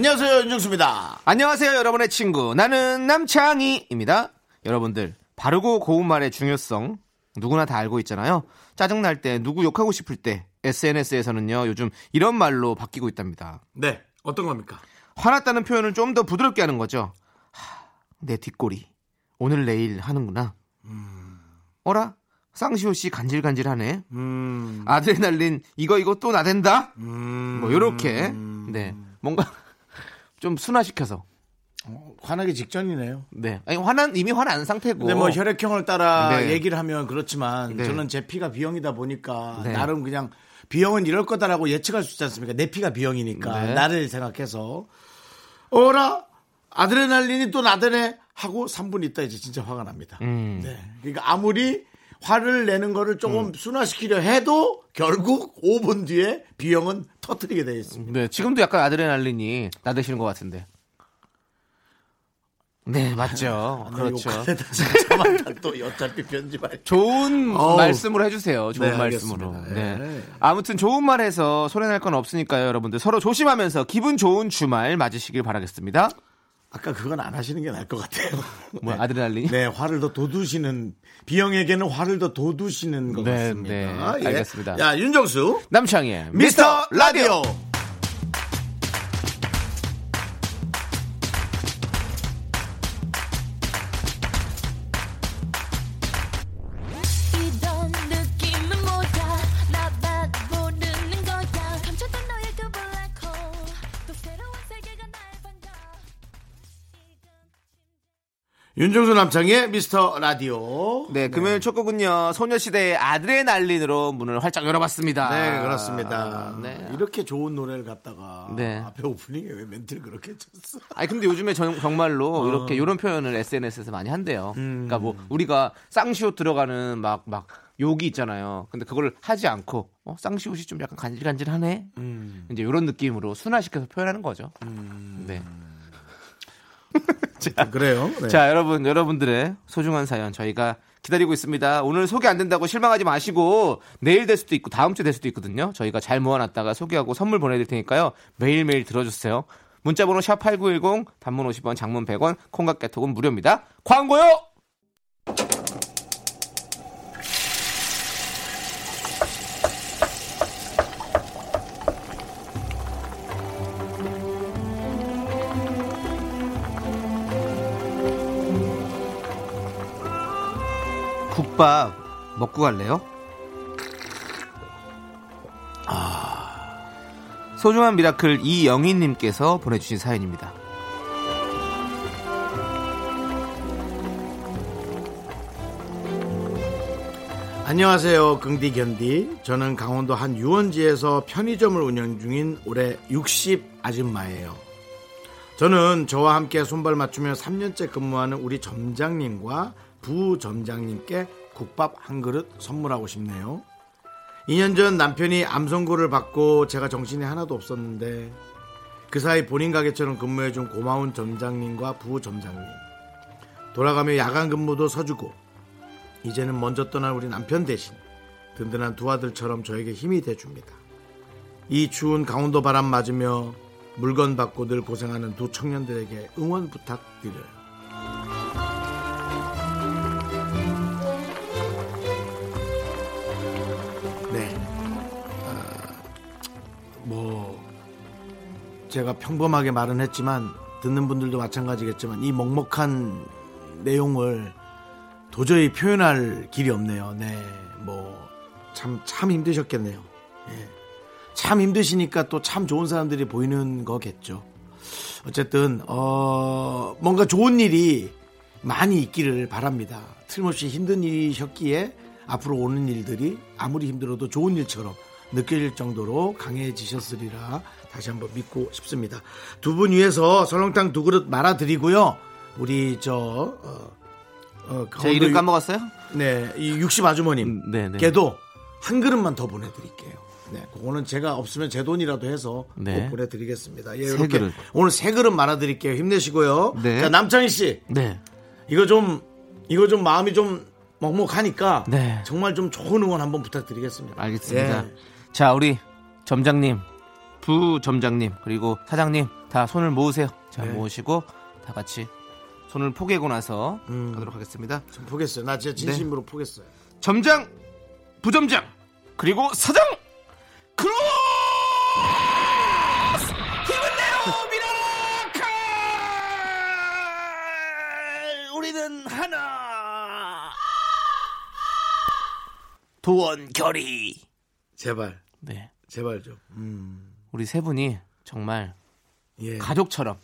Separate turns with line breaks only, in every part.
안녕하세요 윤정수입니다.
안녕하세요, 여러분의 친구. 나는 남창희입니다. 여러분들, 바르고 고운 말의 중요성 누구나 다 알고 있잖아요. 짜증날 때, 누구 욕하고 싶을 때, SNS에서는요, 요즘 이런 말로 바뀌고 있답니다.
네, 어떤 겁니까?
화났다는 표현을 좀 더 부드럽게 하는 거죠. 하, 내 뒷골이 오늘 내일 하는구나. 어라? 쌍시호 씨 간질간질하네.
음,
아드레날린 이거 이거 또 나댄다.
음,
뭐 요렇게 네 뭔가 좀 순화시켜서
화나기 직전이네요.
네 아니 화난 이미 화난 상태고.
근데 뭐 혈액형을 따라
네.
얘기를 하면 그렇지만
네.
저는 제 피가 B형이다 보니까
네.
나름 그냥 B형은 이럴 거다라고 예측할 수 있지 않습니까? 내 피가 B형이니까
네.
나를 생각해서 어라 아드레날린이 또 나대네 하고 3분 있다 이제 진짜 화가 납니다.
음.
네. 그러니까 아무리 화를 내는 거를 조금 순화시키려 해도 결국 5분 뒤에 B형은 터트리게 되어 있습니다.
네 지금도 약간 아드레날린이 나대시는 것 같은데. 네 맞죠. 그렇죠.
욕하다 진짜만 또 어차피 편집할
좋은
어우.
말씀으로 해주세요. 좋은
네,
말씀으로. 네.
네.
아무튼 좋은 말해서 소리날 건 없으니까요, 여러분들 서로 조심하면서 기분 좋은 주말 맞으시길 바라겠습니다.
아까 그건 안 하시는 게 나을 것 같아요.
뭐
네.
아드레날린이?
네, 화를 더 돋우시는 비형에게는 화를 더 돋우시는 것
네,
같습니다.
네, 알겠습니다.
야, 윤정수.
남창희의
미스터 라디오.
이런
윤정수 남창의 미스터 라디오.
네, 금요일 첫 곡은요, 소녀시대의 아드레날린으로 문을 활짝 열어봤습니다.
네, 그렇습니다.
네.
이렇게 좋은 노래를 갖다가
네.
앞에 오프닝에 왜 멘트를 그렇게 쳤어?
아니 근데 요즘에 정, 정말로
어.
이렇게 이런 표현을 SNS에서 많이 한대요.
음.
그러니까 뭐 우리가 쌍시옷 들어가는 막 막 욕이 있잖아요. 근데 그걸 하지 않고 어, 쌍시옷이 좀 약간 간질간질하네.
음.
이제 이런 느낌으로 순화시켜서 표현하는 거죠. 네.
그래요. 네.
자, 여러분, 여러분들의 소중한 사연 저희가 기다리고 있습니다. 오늘 소개 안 된다고 실망하지 마시고 내일 될 수도 있고 다음 주에 될 수도 있거든요. 저희가 잘 모아놨다가 소개하고 선물 보내드릴 테니까요. 매일매일 들어주세요. 문자번호 샵8910 단문 50원 장문 100원 콩각 개톡은 무료입니다. 광고요! 국밥 먹고 갈래요? 아, 소중한 미라클 이영희님께서 보내주신 사연입니다.
안녕하세요. 긍디 견디. 저는 강원도 한 유원지에서 편의점을 운영 중인 올해 60 아줌마예요. 저는 저와 함께 손발 맞추며 3년째 근무하는 우리 점장님과 부점장님께 국밥 한 그릇 선물하고 싶네요. 2년 전 남편이 암 선고를 받고 제가 정신이 하나도 없었는데 그 사이 본인 가게처럼 근무해준 고마운 점장님과 부점장님 돌아가며 야간 근무도 서주고 이제는 먼저 떠난 우리 남편 대신 든든한 두 아들처럼 저에게 힘이 돼줍니다. 이 추운 강원도 바람 맞으며 물건 받고 늘 고생하는 두 청년들에게 응원 부탁드려요. 뭐 제가 평범하게 말은 했지만 듣는 분들도 마찬가지겠지만 이 먹먹한 내용을 도저히 표현할 길이 없네요. 네, 뭐 참참 힘드셨겠네요. 예. 참 힘드시니까 또 참 좋은 사람들이 보이는 거겠죠. 어쨌든 어 뭔가 좋은 일이 많이 있기를 바랍니다. 틀림없이 힘든 일이셨기에 앞으로 오는 일들이 아무리 힘들어도 좋은 일처럼 느낄 정도로 강해지셨으리라 다시 한번 믿고 싶습니다. 두 분 위해서 설렁탕 두 그릇 말아드리고요. 우리 저 어, 어,
제 이름 까먹었어요?
육- 네, 이 60 아주머님
음, 네, 네.
께도 한 그릇만 더 보내드릴게요. 네, 그거는 제가 없으면 제 돈이라도 해서
네.
꼭 보내드리겠습니다. 예,
세
이렇게
그릇.
오늘 세 그릇 말아드릴게요. 힘내시고요.
네.
자, 남창희 씨,
네.
이거 좀 이거 좀 마음이 좀 먹먹하니까
네.
정말 좀 좋은 응원 한번 부탁드리겠습니다.
알겠습니다.
예.
자, 우리 점장님, 부점장님, 그리고 사장님 다 손을 모으세요. 자,
네.
모으시고 다 같이 손을 포개고 나서
음.
가도록 하겠습니다.
좀 포겠어요. 나 진짜 진심으로
네.
포겠어요.
점장, 부점장, 그리고 사장, 크로스! 힘을 내요, 미라클! 우리는 하나! 도원 결의.
제발,
네.
제발 좀. 음,
우리 세 분이 정말
예.
가족처럼,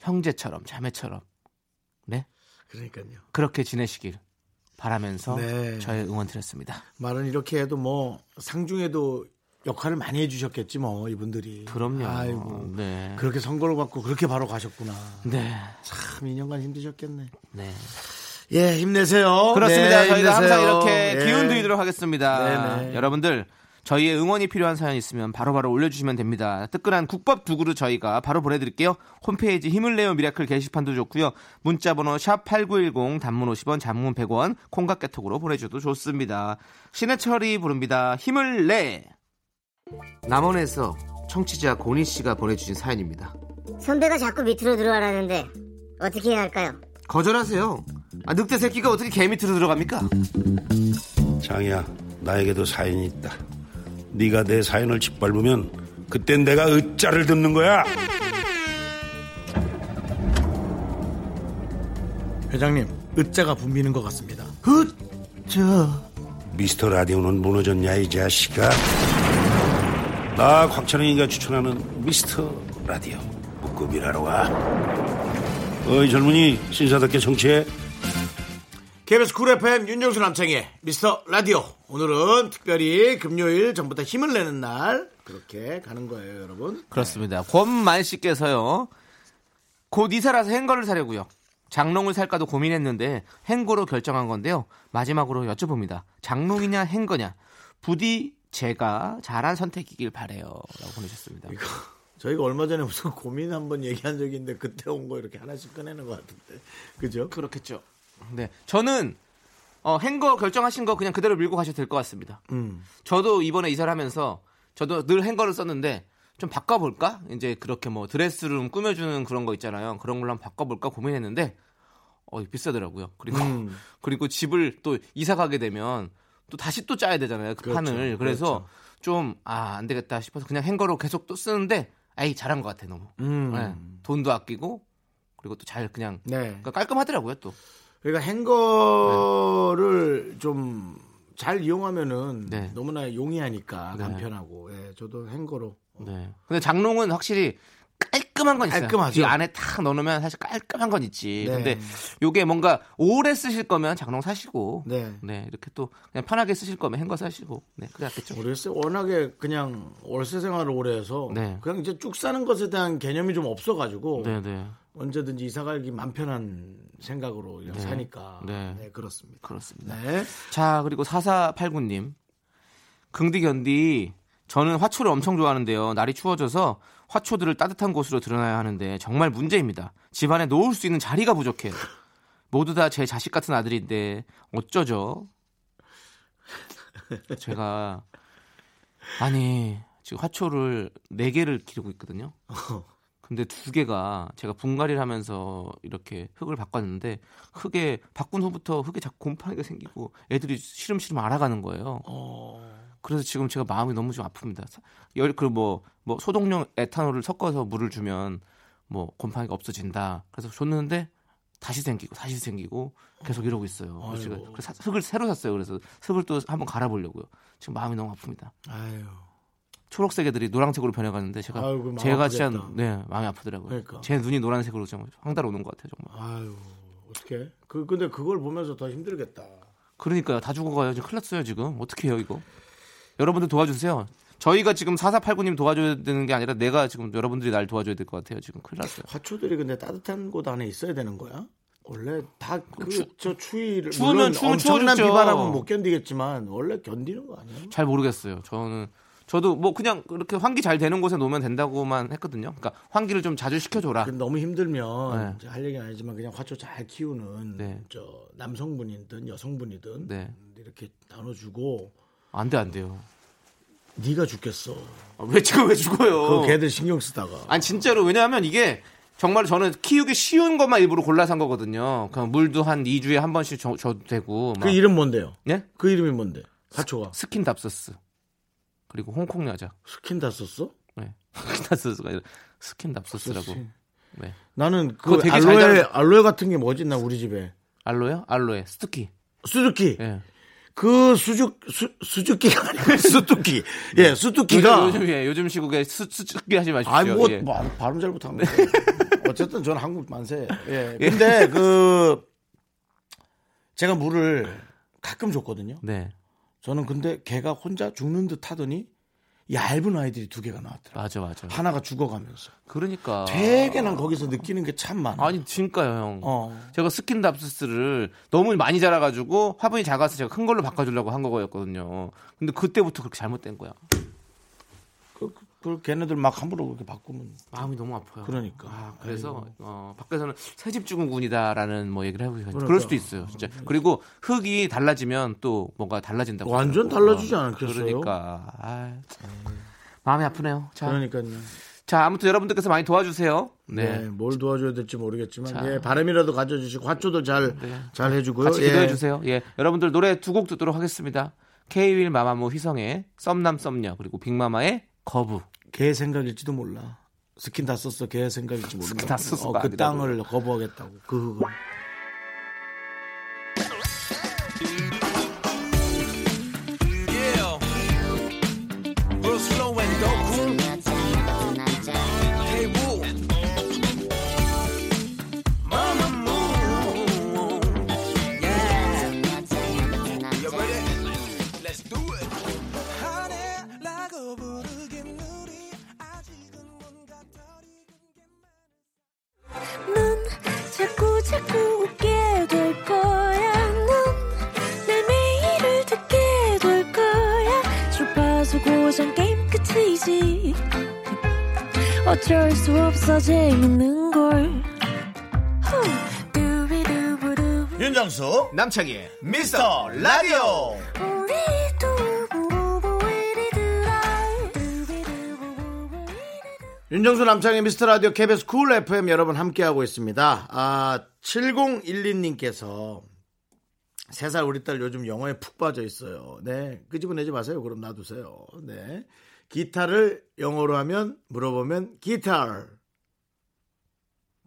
형제처럼, 자매처럼, 네?
그러니까요.
그렇게 지내시길 바라면서
네.
저의 응원 드렸습니다.
말은 이렇게 해도 뭐 상중에도 역할을 많이 해주셨겠지 뭐 이분들이.
그럼요.
아이고.
네.
그렇게 선거를 받고 그렇게 바로 가셨구나.
네.
참 2년간 힘드셨겠네.
네.
예, 힘내세요.
그렇습니다.
네,
저희가 항상
힘내세요.
이렇게
예.
기운 드리도록 하겠습니다.
네네.
여러분들 저희의 응원이 필요한 사연 있으면 바로 바로 올려주시면 됩니다. 뜨끈한 국밥 두 그릇 저희가 바로 보내드릴게요. 홈페이지 힘을 내요 미라클 게시판도 좋고요. 문자번호 샵 #8910 단문 50원, 장문 100원, 콩, 카카오톡으로 보내주셔도 좋습니다. 신해철이 부릅니다. 힘을 내. 남원에서 청취자 고니 씨가 보내주신 사연입니다.
선배가 자꾸 밑으로 들어가라는데 어떻게 해야 할까요?
거절하세요. 아, 늑대 새끼가 어떻게 개 밑으로 들어갑니까?
장이야, 나에게도 사연이 있다. 네가 내 사연을 짓밟으면 그땐 내가 으짜를 듣는 거야.
회장님, 으자가 붐비는 것 같습니다. 으자.
미스터 라디오는 무너졌냐 이 자식아. 나 곽철영이가 추천하는 미스터 라디오 묶음이라러 와. 어이 젊은이 신사답게 정치해.
KBS 쿨 FM 윤정수 남창희의 미스터 라디오. 오늘은 특별히 금요일 전부 다 힘을 내는 날. 그렇게 가는 거예요, 여러분.
그렇습니다. 권만 씨께서요. 곧 이사라서 행거를 사려고요. 장롱을 살까도 고민했는데 행거로 결정한 건데요. 마지막으로 여쭤봅니다. 장롱이냐 행거냐? 부디 제가 잘한 선택이길 바래요. 라고 보내셨습니다.
저희가 얼마 전에 무슨 고민 한번 얘기한 적이 있는데 그때 온 거 이렇게 하나씩 꺼내는 것 같은데. 그죠?
그렇겠죠. 네. 저는 어, 행거 결정하신 거 그냥 그대로 밀고 가셔도 될 것 같습니다.
음.
저도 이번에 이사를 하면서 저도 늘 행거를 썼는데 좀 바꿔볼까? 이제 그렇게 뭐 드레스룸 꾸며주는 그런 거 있잖아요. 그런 걸로 한번 바꿔볼까 고민했는데 어 비싸더라고요. 그리고
음.
그리고 집을 또 이사 가게 되면 또 다시 또 짜야 되잖아요. 그
그렇죠.
판을. 그래서
그렇죠.
좀아 안 되겠다 싶어서 그냥 행거로 계속 또 쓰는데 아이 잘한 것 같아 너무.
음.
네. 돈도 아끼고 그리고 또 잘 그냥
네.
그러니까 깔끔하더라고요 또.
그러니까 행거를 좀잘 이용하면은
네.
너무나 용이하니까
네.
간편하고. 예, 저도 행거로.
네. 근데 장롱은 확실히 깔끔한 건 있어요.
깔끔하죠.
이 안에 탁 넣어놓으면 사실 깔끔한 건 있지.
네.
근데 요게 뭔가 오래 쓰실 거면 장롱 사시고,
네.
네 이렇게 또 그냥 편하게 쓰실 거면 행거 사시고, 네 그래야겠죠.
모르겠어요. 워낙에 그냥 월세 생활을 오래 해서
네.
그냥 이제 쭉 사는 것에 대한 개념이 좀 없어가지고
네, 네,
언제든지 이사 가기 맘 편한 생각으로 그냥 사니까
네.
네. 그렇습니다.
그렇습니다.
네.
자 그리고 4489님, 긍디 견디, 저는 화초를 엄청 좋아하는데요. 날이 추워져서 화초들을 따뜻한 곳으로 드러나야 하는데 정말 문제입니다. 집안에 놓을 수 있는 자리가 부족해요. 모두 다 제 자식 같은 아들인데 어쩌죠? 제가 아니 지금 화초를 네 개를 기르고 있거든요. 근데 두 개가 제가 분갈이를 하면서 이렇게 흙을 바꿨는데 흙에 바꾼 후부터 흙에 자꾸 곰팡이가 생기고 애들이 시름시름 알아가는 거예요. 그래서 지금 제가 마음이 너무 좀 아픕니다. 열 그 뭐 뭐 소독용 에탄올을 섞어서 물을 주면 뭐 곰팡이가 없어진다. 그래서 줬는데 다시 생기고 다시 생기고 계속 이러고 있어요. 그래서 제가
아이고.
그래서 흙을 새로 샀어요. 그래서 흙을 또 한번 갈아보려고요. 지금 마음이 너무 아픕니다.
아유.
초록색 애들이 노란색으로 변해가는데 제가
아이고, 마음
제가 진짜. 네 마음이 아프더라고요.
그러니까.
제 눈이 노란색으로 좀 황달 오는 것 같아요 정말.
아유. 어떻게? 그 근데 그걸 보면서 더 힘들겠다.
그러니까요 다 죽어가요. 지금 큰일 났어요 지금 어떻게 해요 이거? 여러분들 도와주세요. 저희가 지금 4489님 도와줘야 되는 게 아니라 내가 지금 여러분들이 날 도와줘야 될 것 같아요. 지금 큰일 났어요.
화초들이 근데 따뜻한 곳 안에 있어야 되는 거야? 원래 다 그저 추위를
추우면
물론 엄청난
추워지죠.
비바람은 못 견디겠지만 원래 견디는 거 아니에요?
잘 모르겠어요. 저는 저도 뭐 그냥 그렇게 환기 잘 되는 곳에 놓으면 된다고만 했거든요. 그러니까 환기를 좀 자주 시켜줘라.
너무 힘들면
네.
할 얘기는 아니지만 그냥 화초 잘 키우는
네.
저 남성분이든 여성분이든
네.
이렇게 나눠주고
안 돼, 안 돼요.
네가 죽겠어.
아, 왜 지금 왜 죽어요?
그 걔들 신경 쓰다가.
아니 진짜로 왜냐하면 이게 정말 저는 키우기 쉬운 것만 일부러 골라 산 거거든요. 그냥 물도 한 2주에 한 번씩 줘, 줘도 되고. 막.
그 이름 뭔데요?
예?
그 이름이 뭔데? 화초가
스킨답서스. 그리고 홍콩야자.
스킨 다 썼어?
네. 스킨답서스가 아니라 스킨.
썼지.
네.
나는 그
되게 잘
알로에
자라-
알로에 같은 게 뭐지? 나 우리 집에
알로에요? 알로에. 스투키.
수수키.
예.
그 수주 수, 수주키가 아니고 수뚜키. 예, 수뚜키가
요즘, 요즘, 예, 요즘 시국에 수, 수투키 하지 마십시오.
아니 뭐,
예.
뭐 발음 잘 못합니다. 어쨌든 저는 한국 만세. 예. 근데 그 제가 물을 가끔 줬거든요.
네.
저는 근데 걔가 혼자 죽는 듯 하더니 얇은 아이들이 두 개가 나왔더라.
맞아, 맞아.
하나가 죽어가면서.
그러니까.
되게 난 거기서 느끼는 게 참 많아.
아니, 진짜요, 형.
어.
제가 스킨답서스를 너무 많이 자라가지고 화분이 작아서 제가 큰 걸로 바꿔주려고 한 거였거든요. 근데 그때부터 그렇게 잘못된 거야.
그, 그, 그 걔네들 막 함부로 그렇게 바꾸면
마음이 너무 아파요.
그러니까.
아, 그래서 어, 밖에서는 새 집 주는구나라는 뭐 얘기를 해보세요.
그러니까.
그럴 수도 있어요, 진짜. 그리고 흙이 달라지면 또 뭔가 달라진다고.
완전. 달라지지 않겠어요?
그러니까 아, 참. 마음이 아프네요. 자,
그러니까요.
자 아무튼 여러분들께서 많이 도와주세요.
네.
네.
뭘 도와줘야 될지 모르겠지만
자.
예, 바람이라도 가져주시고 화초도 잘잘 해주고요.
같이
예.
기도해 주세요. 예, 여러분들 노래 두 곡 듣도록 하겠습니다. K-윌 마마무 휘성의 썸남 썸녀 그리고 빅마마의 거부.
걔 생각일지도 몰라. 스킨 다 썼어. 걔 생각일지 모른다.
스킨 다 썼어,
어, 그. 땅을 거부하겠다고. 그
자꾸 웃게 될 거야. 넌내 매일을 듣게 될 거야. 주파수 고정 게임 끝이지. 어쩔 수 없어 재밌는 걸.
윤정수
남창희
미스터 라디오. 윤정수 남창희의 미스터 라디오 KBS 쿨 FM 여러분 함께하고 있습니다. 아, 7012님께서 세살 우리 딸 요즘 영어에 푹 빠져 있어요. 네. 끄집어내지 마세요. 그럼 놔두세요. 네. 기타를 영어로 하면 물어보면 기타.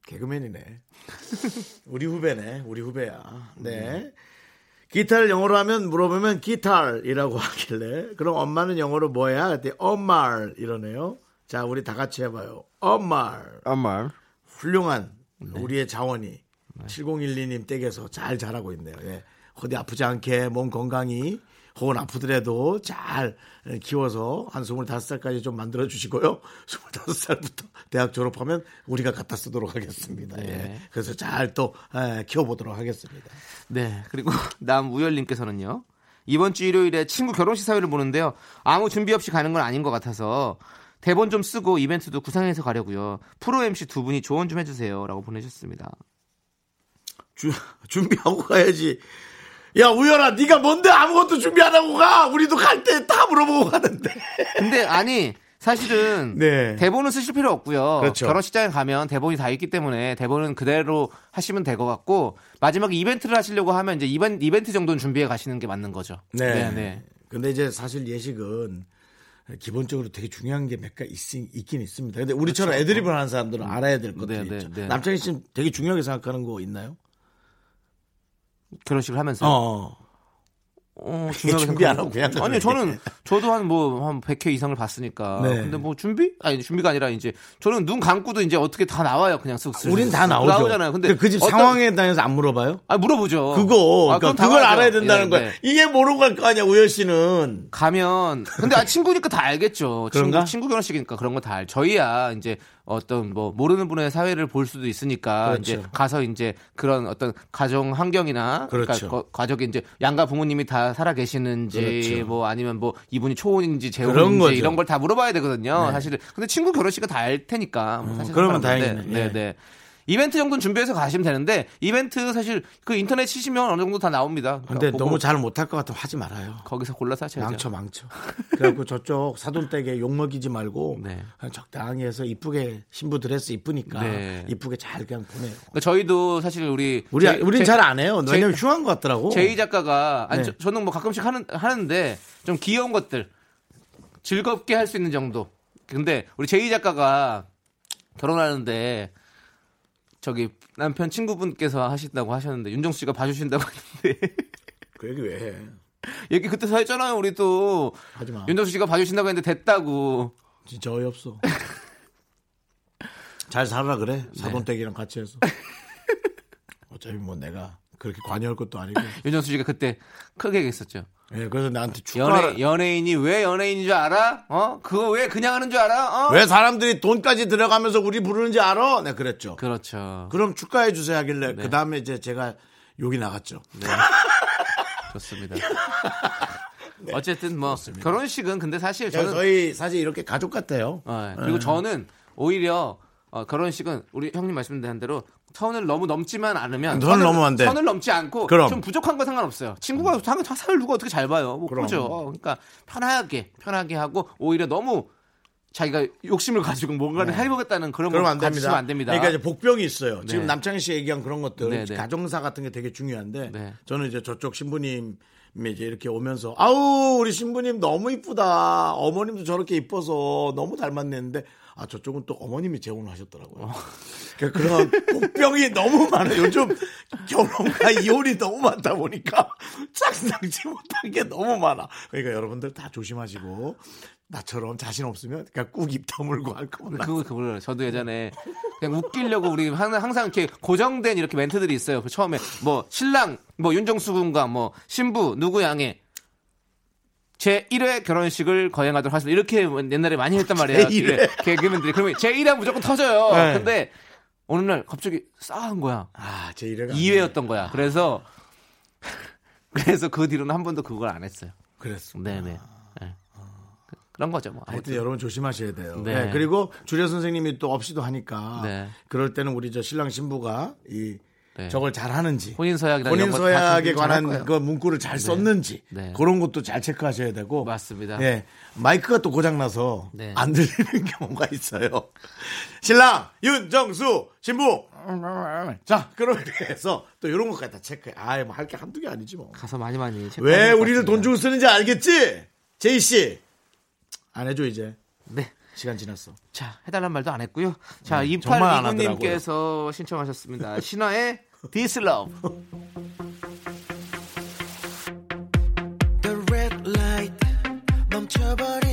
개그맨이네. 우리 후배네. 우리 후배야. 네. 기타를 영어로 하면 물어보면 기타이라고 하길래 그럼 엄마는 영어로 뭐야? 그때 엄마 이러네요. 자, 우리 다 같이 해봐요. 엄마.
엄마.
훌륭한 우리의 자원이 7012님 댁에서 잘 자라고 있네요. 예. 어디 아프지 않게 몸 건강히 혹은 아프더라도 잘 키워서 한 25살까지 좀 만들어 주시고요. 25살부터 대학 졸업하면 우리가 갖다 쓰도록 하겠습니다. 예. 그래서 잘 또 키워보도록 하겠습니다.
네. 그리고 남우열님께서는요. 이번 주 일요일에 친구 결혼식 사회를 보는데요. 아무 준비 없이 가는 건 아닌 것 같아서 대본 좀 쓰고 이벤트도 구상해서 가려고요. 프로 MC 두 분이 조언 좀 해주세요 라고 보내셨습니다.
주- 준비하고 가야지. 야 우열아 네가 뭔데 아무것도 준비 안 하고 가. 우리도 갈 때 다 물어보고 가는데.
근데 아니 사실은
네.
대본은 쓰실 필요 없고요.
그렇죠.
결혼식장에 가면 대본이 다 있기 때문에 대본은 그대로 하시면 될 것 같고 마지막에 이벤트를 하시려고 하면 이제 이벤, 이벤트 정도는 준비해 가시는 게 맞는 거죠.
네.
네, 네.
근데 이제 사실 예식은 기본적으로 되게 중요한 게 몇 가지 있, 있긴 있습니다. 근데 우리처럼 애드립을 하는 사람들은 알아야 될 것들이
네, 네,
있죠.
네.
남창희 씨는 되게 중요하게 생각하는 거 있나요?
결혼식을 하면서
어.
어, 중요하게
준비 안.
하고
그냥
아니. 저는 저도 한 뭐한 100회 이상을 봤으니까.
네.
근데 뭐 준비? 아니 준비가 아니라 이제 저는 눈 감고도 이제 어떻게 다 나와요. 그냥 쓱쓱.
우린 다 나오죠.
나오잖아요. 근데
그집
어떤-
상황에 대해서 안 물어봐요?
아 물어보죠.
그거
아,
그러니까 그걸. 알아야 된다는
예,
거야.
네.
이게 모르고 갈 거 아니야 우열 씨는.
가면 근데 아 친구니까 다 알겠죠.
그런가?
친구 친구 결혼식이니까 그런 거 다 알. 저희야 이제 어떤 뭐 모르는 분의 사회를 볼 수도 있으니까
그렇죠.
이제 가서 이제 그런 어떤 가정 환경이나 그러니까
그렇죠.
거- 가족이 이제 양가 부모님이 다 살아 계시는지
그렇죠.
뭐 아니면 뭐 이분이 초혼인지 재혼인지. 이런 걸 다 물어봐야 되거든요. 사실은 근데 친구 결혼식은 다 알 테니까 뭐 사실
음, 그러면. 다행이네. 예.
네, 네. 이벤트 정도는 준비해서 가시면 되는데 이벤트 사실 그 인터넷 치시면 어느 정도 다 나옵니다.
근데
그러니까
너무
보고
잘 못할 것 같으면 하지 말아요.
거기서 골라서 하셔야죠.
망쳐 망쳐. 그래갖고 저쪽 사돈댁에 욕 먹이지 말고
네.
적당히 해서 이쁘게 신부 드레스 이쁘니까
네.
이쁘게 잘 그냥 보내요.
그러니까 저희도 사실 우리
우리
제-
우린
제-
잘안 해요.
제-
왜냐면 흉한 것 같더라고.
제이 작가가 아니
네.
저, 는뭐 가끔씩 하는 하는데 좀 귀여운 것들 즐겁게 할 수 있는 정도. 근데 우리 제이 작가가 결혼하는데 저기 남편 친구분께서 하신다고 하셨는데 윤정수 씨가 봐주신다고 했는데
그 얘기 왜 해?
얘기 그때 서 했잖아요. 우리 또
하지 마.
윤정수 씨가 봐주신다고 했는데 됐다고.
진짜 어이없어. 잘 살아라 그래.
네.
사돈댁이랑 같이 해서. 어차피 뭐 내가 그렇게 관여할 것도 아니고.
윤정수 씨가 그때 크게 얘기했었죠.
예, 그래서 나한테 축하.
연예 연예인이 왜 연예인인 줄 알아? 어? 그거 왜 그냥 하는 줄 알아? 어?
왜 사람들이 돈까지 들어가면서 우리 부르는지 알아? 네, 그랬죠.
그렇죠.
그럼 축하해 주세요 하길래
네.
그 다음에 이제 제가 욕이 나갔죠.
네. 좋습니다. 어쨌든 뭐 결혼식은 근데 사실
저는
저는
저희 사실 이렇게 가족 같아요.
어, 그리고 저는 오히려 어, 결혼식은 우리 형님 말씀드린 대로 선을 너무 넘지만 않으면
선을 넘으면 안 돼.
선을 넘지 않고
그럼.
좀 부족한 건 상관없어요. 친구가 당연히 다 사를 누가 어떻게 잘 봐요. 뭐
그럼.
그죠. 그러니까 편하게 편하게 하고 오히려 너무 자기가 욕심을 가지고 뭔가를 해보겠다는 그런 걸
네. 그러면 안
가지시면
됩니다.
안 됩니다.
그러니까 이제 복병이 있어요. 지금
네.
남창희 씨 얘기한 그런 것들
네, 네.
가정사 같은 게 되게 중요한데
네.
저는 이제 저쪽 신부님이 이제 이렇게 오면서 아우 우리 신부님 너무 이쁘다. 어머님도 저렇게 이뻐서 너무 닮았는데 아 저쪽은 또 어머님이 재혼을 하셨더라고요. 그러니까 그런 복병이 너무 많아요. 요즘 결혼과 이혼이 너무 많다 보니까 상상치 못한 게 너무 많아. 그러니까 여러분들 다 조심하시고 나처럼 자신 없으면 그냥 꾹입 다물고 할 거면
그거 그걸 저도 예전에 그냥 웃기려고 우리 항상 항상 이렇게 고정된 이렇게 멘트들이 있어요. 그 처음에 뭐 신랑 뭐 윤정수 군과 뭐 신부 누구 양의 제 1회 결혼식을 거행하도록 하겠습니다. 이렇게 옛날에 많이 했단 말이에요.
제 1회.
개그맨들이 그러면 제 1회 무조건 터져요.
네.
근데 어느 날 갑자기 싸한 거야.
아, 제 이래가
2회였던 거야. 그래서 그래서 그 뒤로는 한 번도 그걸 안 했어요.
그랬어.
네네. 네. 그런 거죠. 뭐.
하여튼
아무튼.
여러분 조심하셔야 돼요.
네.
네, 그리고 주례 선생님이 또 없이도 하니까
네.
그럴 때는 우리 저 신랑 신부가 이
네.
저걸 잘 하는지
혼인 서약이나
본인
이런 거다
서약에 관한. 그 문구를 잘 썼는지
네.
그런 것도 잘 체크하셔야 되고
맞습니다.
예 마이크가 또 고장 나서
네.
안 들리는 경우가 있어요. 신랑 윤정수 신부 자 그럼 이렇게 해서 또 이런 것까지 다 체크해. 아예 뭐할 게 한두 개 아니지 뭐.
가서 많이 많이
왜
체크해야 될것
우리를 돈. 주고 쓰는지 알겠지? 제이 씨. 안 해줘 이제.
네.
시간 지났어.
자, 해달란 말도 안 했고요. 자,
네, 정말 안 하더라고요.
2829님께서 신청하셨습니다. 신화의 This Love.
The red light 멈춰버린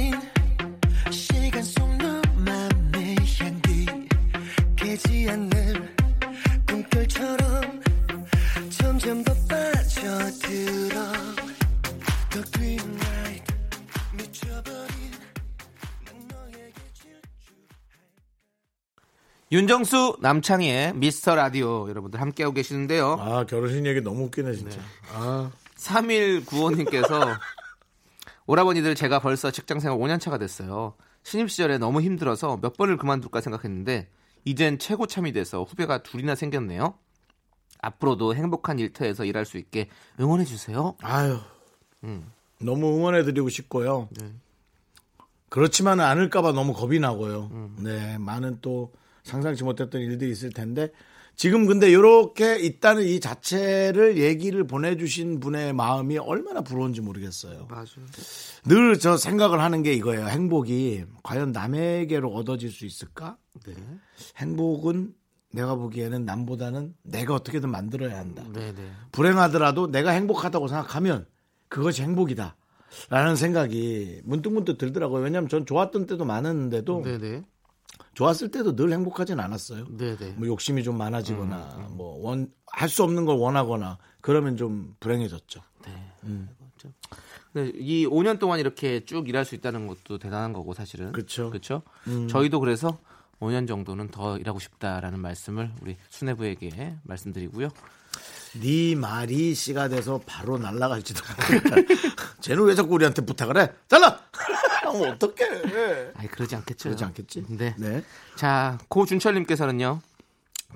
윤정수 남창희의 미스터 라디오 여러분들 함께하고 계시는데요.
아 결혼식 얘기 너무 웃기네 진짜. 아
3195님께서 오라버니들 제가 벌써 직장생활 5년차가 됐어요. 신입 시절에 너무 힘들어서 몇 번을 그만둘까 생각했는데 이젠 최고참이 돼서 후배가 둘이나 생겼네요. 앞으로도 행복한 일터에서 일할 수 있게 응원해 주세요.
아유 너무 응원해 드리고 싶고요. 그렇지만 않을까봐 너무 겁이 나고요. 네 많은 또 상상치 못했던 일들이 있을 텐데 지금 근데 이렇게 있다는 이 자체를 얘기를 보내주신 분의 마음이 얼마나 부러운지 모르겠어요.
맞아요.
늘 저 생각을 하는 게 이거예요. 행복이 과연 남에게로 얻어질 수 있을까? 행복은 내가 보기에는 남보다는 내가 어떻게든 만들어야 한다.
네네.
불행하더라도 내가 행복하다고 생각하면 그것이 행복이다. 라는 생각이 문득문득 들더라고요. 왜냐하면 전 좋았던 때도 많았는데도
네네.
좋았을 때도 늘 행복하진 않았어요.
네네.
뭐 욕심이 좀 많아지거나 뭐원 할 수 없는 걸 원하거나 그러면 좀 불행해졌죠.
근데 이 5년 동안 이렇게 쭉 일할 수 있다는 것도 대단한 거고 사실은.
그쵸.
그렇죠. 저희도 그래서 5년 정도는 더 일하고 싶다라는 말씀을 우리 수뇌부에게 말씀드리고요.
네 말이 씨가 돼서 바로 날아갈지도 모르겠다. 쟤는 왜 자꾸 우리한테 부탁을 해? 잘라! 뭐 어떡해.
아이 그러지 않겠죠.
그러지 않겠지?
네.
네.
자, 고준철님께서는요.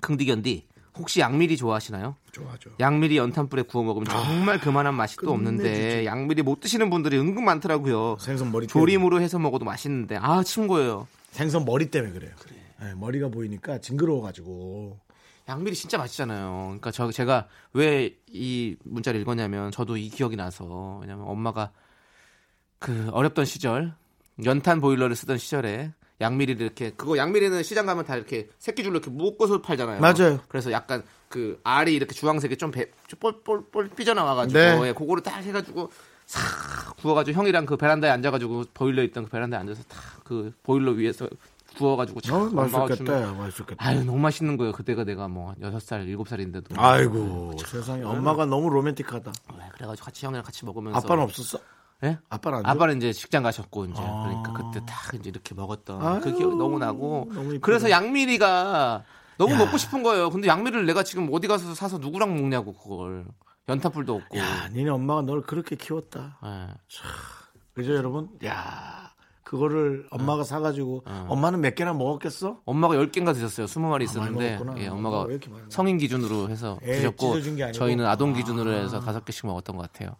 긍디견디 혹시 양미리 좋아하시나요?
좋아죠.
양미리 연탄불에 구워 먹으면 정말 그만한 맛이 또 없는데. 양미리 못 드시는 분들이 은근 많더라고요.
생선 머리.
조림으로 해서 먹어도 맛있는데 아 친구예요.
생선 머리 때문에 그래요. 네, 머리가 보이니까 징그러워가지고.
양미리 진짜 맛있잖아요. 그러니까 저 제가 왜 이 문자를 읽었냐면 저도 이 기억이 나서 왜냐면 엄마가 그 어렵던 시절 연탄 보일러를 쓰던 시절에 양미리를 이렇게 그거 양미리는 시장 가면 다 이렇게 새끼줄로 이렇게 묶어서 팔잖아요.
맞아요.
그래서 약간 그 알이 이렇게 주황색이 좀 배, 뻘뻘뻘 삐져나와가지고
네.
예, 그거를 딱 해가지고 싹 구워가지고 형이랑 그 베란다에 앉아가지고 보일러 있던 그 베란다에 앉아서 딱 그 보일러 위에서 구워가지고 참
어, 맛있겠다. 맛있겠다.
아유 너무 맛있는 거예요. 그때가 내가 뭐 여섯 살 일곱 살인데도.
아이고, 세상에. 엄마가 너무 로맨틱하다.
네, 그래가지고 같이 형이랑 같이 먹으면서.
아빠는 없었어?
예?
아빠는?
아빠는 이제 직장 가셨고 이제
아.
그러니까 그때 딱 이제 이렇게 먹었던
아유,
그 기억이 너무 나고.
너무.
그래서 양미리가 너무 먹고 싶은 거예요. 근데 양미리를 내가 지금 어디 가서 사서 누구랑 먹냐고 그걸. 연탄불도 없고.
야, 니네 엄마가 널 그렇게 키웠다.
예.
그죠, 여러분? 야 그거를 엄마가 사가지고
어.
엄마는 몇 개나 먹었겠어?
엄마가 10개인가 드셨어요. 20마리
아,
있었는데
먹었구나.
예,
엄마가?
성인 기준으로 해서
애
드셨고? 저희는 아동 기준으로
아.
해서 다섯 개씩 먹었던 것 같아요.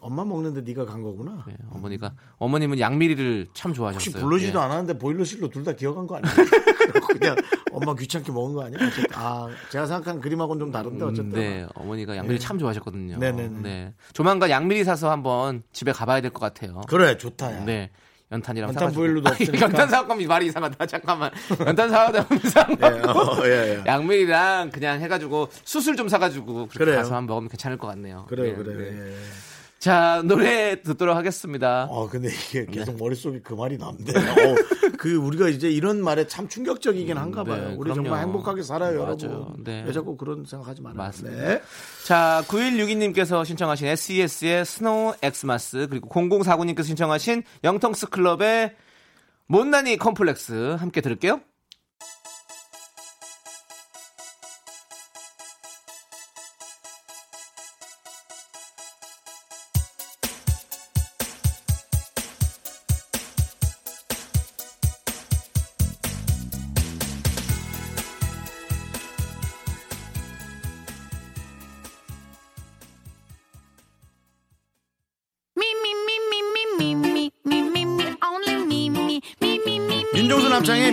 엄마, 엄마 먹는데 네가 간 거구나.
예, 어머니가 어머님은 양미리를 참 좋아하셨어요.
혹시 부르지도
예.
않았는데 보일러실로 둘 다 기억한 거 아니야? 그냥 엄마 귀찮게 먹은 거 아니야? 어쨌든 아 제가 생각한 그림하고는 좀 다른데 어쨌든
네, 어머니가 양미리 참 좋아하셨거든요.
네네네.
네. 조만간 양미리 사서 한번 집에 가봐야 될 것 같아요.
그래 좋다 야.
네. 연탄이랑
연탄
사가지고.
보일러도 없으니까.
연탄 사가면 말이 이상하다. 잠깐만. 연탄 사가다 이상.
예, 어, 예, 예.
양미리랑 그냥 해가지고 수술 좀 사가지고 그렇게
그래요.
가서 한번 먹으면 괜찮을 것 같네요.
그래요
네,
그래.
네.
예.
자 노래 듣도록 하겠습니다.
어 근데 이게 계속
네.
머릿속에 그 말이 남네. 어, 그 우리가 이제 이런 말에 참 충격적이긴 한가 봐요.
네,
우리
그럼요.
정말 행복하게 살아요,
맞아요.
여러분.
네.
왜 자꾸 그런 생각하지 말아요.
맞습니다.
네.
자, 9162님께서 신청하신 SES의 Snow X-mas 그리고 0049님께서 신청하신 영턱스 클럽의 못난이 컴플렉스 함께 들을게요.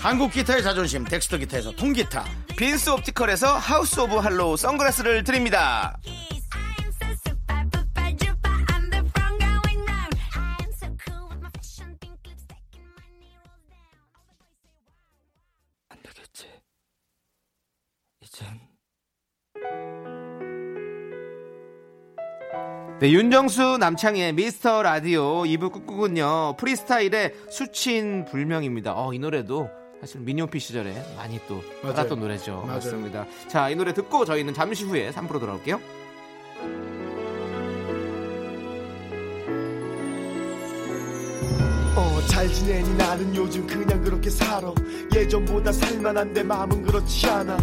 한국 기타의 자존심 덱스터 기타에서 통기타.
빈스 옵티컬에서 하우스 오브 할로우 선글라스를 드립니다
I am so super, super, duper. I'm the front going round. I am so cool with my fashion pink lipstick and my knee rolls down.
안 되겠지. 이젠
네, 윤정수 남창의 미스터 라디오 2부 끝곡은요 프리스타일의 수친 불명입니다. 어, 이 노래도 사실 미니홈피 시절에 많이 또. 받았던 노래죠.
맞아요.
맞습니다. 자, 이 노래 듣고 저희는 잠시 후에 3부로 돌아올게요.
어, 잘 지내니 나는 요즘 그냥 그렇게 살아 예전보다 살만한데 마음은 그렇지 않아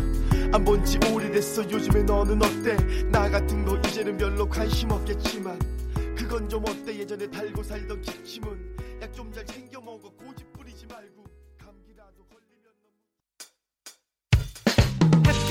안 본 지 오래됐어 요즘에 너는 어때 나 같은 거 이제는 별로 관심 없겠지만 그건 좀 어때 예전에 달고 살던 기침은 약 좀 잘 챙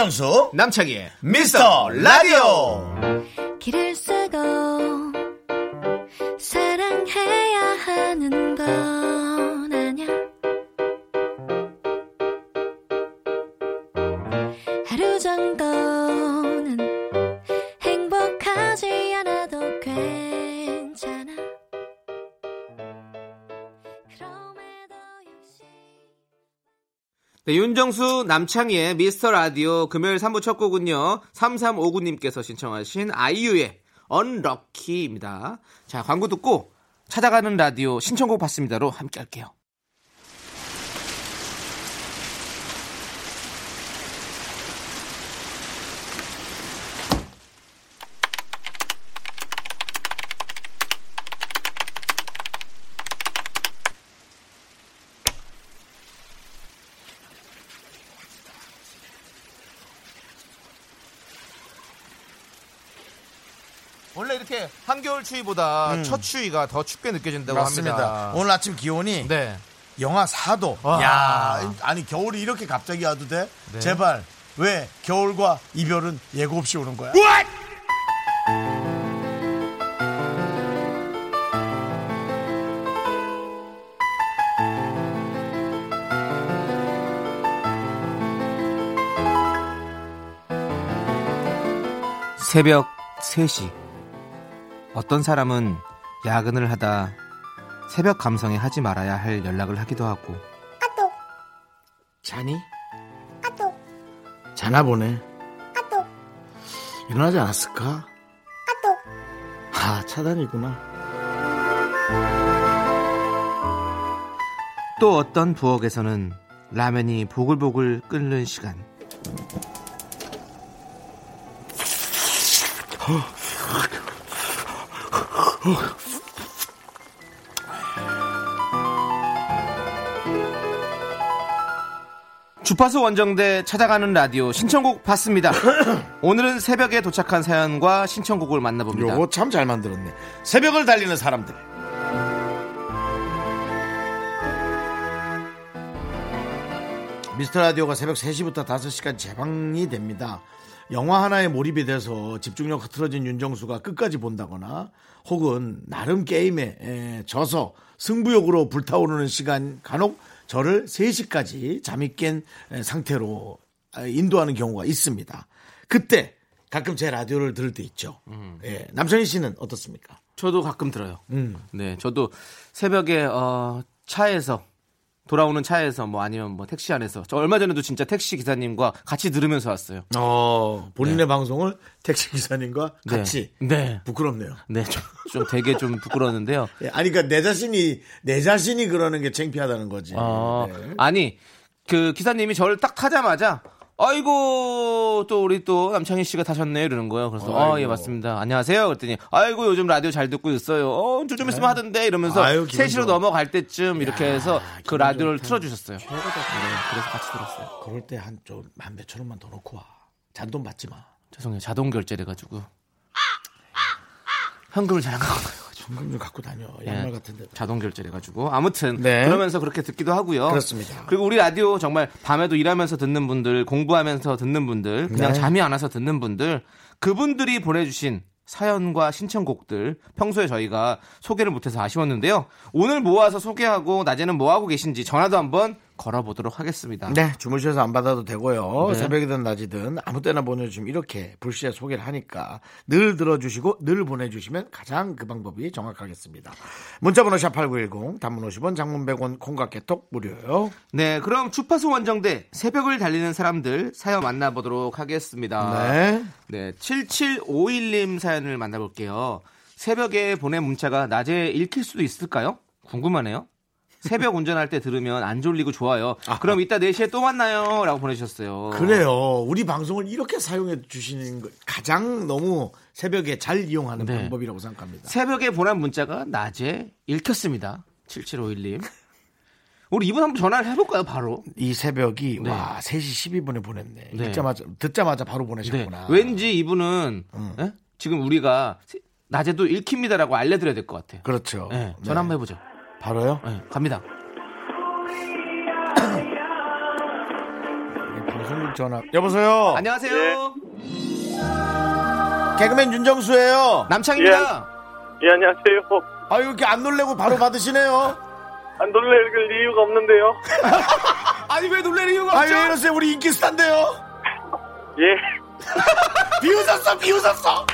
윤정수 남창희의 미스터 라디오
네, 윤정수 남창희의 미스터 라디오 금요일 3부 첫 곡은요. 3359님께서 신청하신 아이유의 언럭키입니다. 자, 광고 듣고 찾아가는 라디오 신청곡 받습니다로 함께 할게요. 원래 이렇게 한겨울 추위보다 첫 추위가 더 춥게 느껴진다고
음. 맞습니다.
합니다.
오늘 아침 기온이
네.
영하 4도.
와.
야, 아니 겨울이 이렇게 갑자기 와도 돼?
네.
제발 왜 겨울과 이별은 예고 없이 오는 거야?
새벽 3시. 어떤 사람은 야근을 하다 새벽 감성에 하지 말아야 할 연락을 하기도 하고.
자니? 자나 보네. 일어나지 않았을까? 아, 차단이구나.
또 어떤 부엌에서는 라면이 보글보글 끓는 시간. 주파수 원정대 찾아가는 라디오 신청곡 받습니다. 오늘은 새벽에 도착한 사연과 신청곡을 만나봅니다.
요거 참 잘 만들었네. 새벽을 달리는 사람들. 미스터 라디오가 새벽 3시부터 5시까지 재방이 됩니다. 영화 하나에 몰입이 돼서 집중력 흐트러진 윤정수가 끝까지 본다거나 혹은 나름 게임에 에, 져서 승부욕으로 불타오르는 시간 간혹 저를 3시까지 잠이 깬 에, 상태로 아, 인도하는 경우가 있습니다. 그때 가끔 제 라디오를 들을 때 있죠. 예, 남창희 씨는 어떻습니까?
저도 가끔 들어요.
음.
네, 저도 새벽에 어, 차에서 돌아오는 차에서 뭐 아니면 뭐 택시 안에서 저 얼마 전에도 진짜 택시 기사님과 같이 들으면서 왔어요.
어, 본인의
네.
방송을 택시 기사님과
네.
같이
네.
부끄럽네요.
네, 좀, 좀 되게 좀 부끄러웠는데요.
예, 아니 그러니까 내 자신이 내 자신이 그러는 게 창피하다는 거지.
어,
네.
아니 그 기사님이 저를 딱 타자마자 아이고 또 우리 또 남창희 씨가 타셨네 이러는 거예요. 그래서 아 예. 맞습니다. 안녕하세요. 그랬더니 아이고 요즘 라디오 잘 듣고 있어요. 어, 좀 있으면 하던데 이러면서
네. 아유, 기분
3시로
좋아.
넘어갈 때쯤 이렇게 해서 그 라디오를
좋다.
틀어주셨어요. 네, 그래서 같이 들었어요.
그럴 때 한좀만 몇천 원만 더 넣고 와. 잔돈 받지 마.
죄송해요. 자동 결제래 가지고 현금을 잘안 갖고.
현금 좀 갖고 다녀.
예.
양말 같은데.
자동 결제래 가지고 아무튼
네.
그러면서 그렇게 듣기도 하고요.
그렇습니다.
그리고 우리 라디오 정말 밤에도 일하면서 듣는 분들, 공부하면서 듣는 분들, 그냥
네.
잠이 안 와서 듣는 분들, 그분들이 보내주신 사연과 신청곡들 평소에 저희가 소개를 못해서 아쉬웠는데요. 오늘 모아서 소개하고 낮에는 뭐 하고 계신지 전화도 한번 걸어보도록 하겠습니다.
네, 주무셔서 안 받아도 되고요.
네.
새벽이든 낮이든 아무 때나 보내주시면 이렇게 불시에 소개를 하니까 늘 들어주시고 늘 보내주시면 가장 그 방법이 정확하겠습니다. 문자번호 샵8910 단문 50원 장문 100원 콩과 깨톡 무료요.
네, 그럼 주파수 원정대 새벽을 달리는 사람들 사연 만나보도록 하겠습니다.
네.
네, 7751님 사연을 만나볼게요. 새벽에 보낸 문자가 낮에 읽힐 수도 있을까요? 궁금하네요. 새벽 운전할 때 들으면 안 졸리고 좋아요. 그럼 이따 4시에 또 만나요. 라고 보내주셨어요.
그래요. 우리 방송을 이렇게 사용해 주시는 거 가장 너무 새벽에 잘 이용하는
네.
방법이라고 생각합니다.
새벽에 보낸 문자가 낮에 읽혔습니다. 7751님. 우리 이분 한번 전화를 해볼까요, 바로?
이 새벽이
네.
와 3시 12분에 보냈네.
네.
읽자마자 듣자마자 바로
네.
보내셨구나.
왠지 이분은, 예? 지금 우리가 세- 낮에도 읽힙니다라고 알려드려야 될 것 같아요.
그렇죠.
네,
네.
전화 한번 해보죠.
바로요?
네, 갑니다.
방송 전국 전화. 여보세요.
안녕하세요.
개그맨 윤정수예요.
남창입니다.
예, 안녕하세요.
아유 이렇게 안 놀래고 바로 받으시네요.
안 놀랄 이유가 없는데요.
아니 왜 놀라는 이유가
아유 왜 이러세요? 우리 인기 스타인데요.
예.
비웃었어, 비웃었어.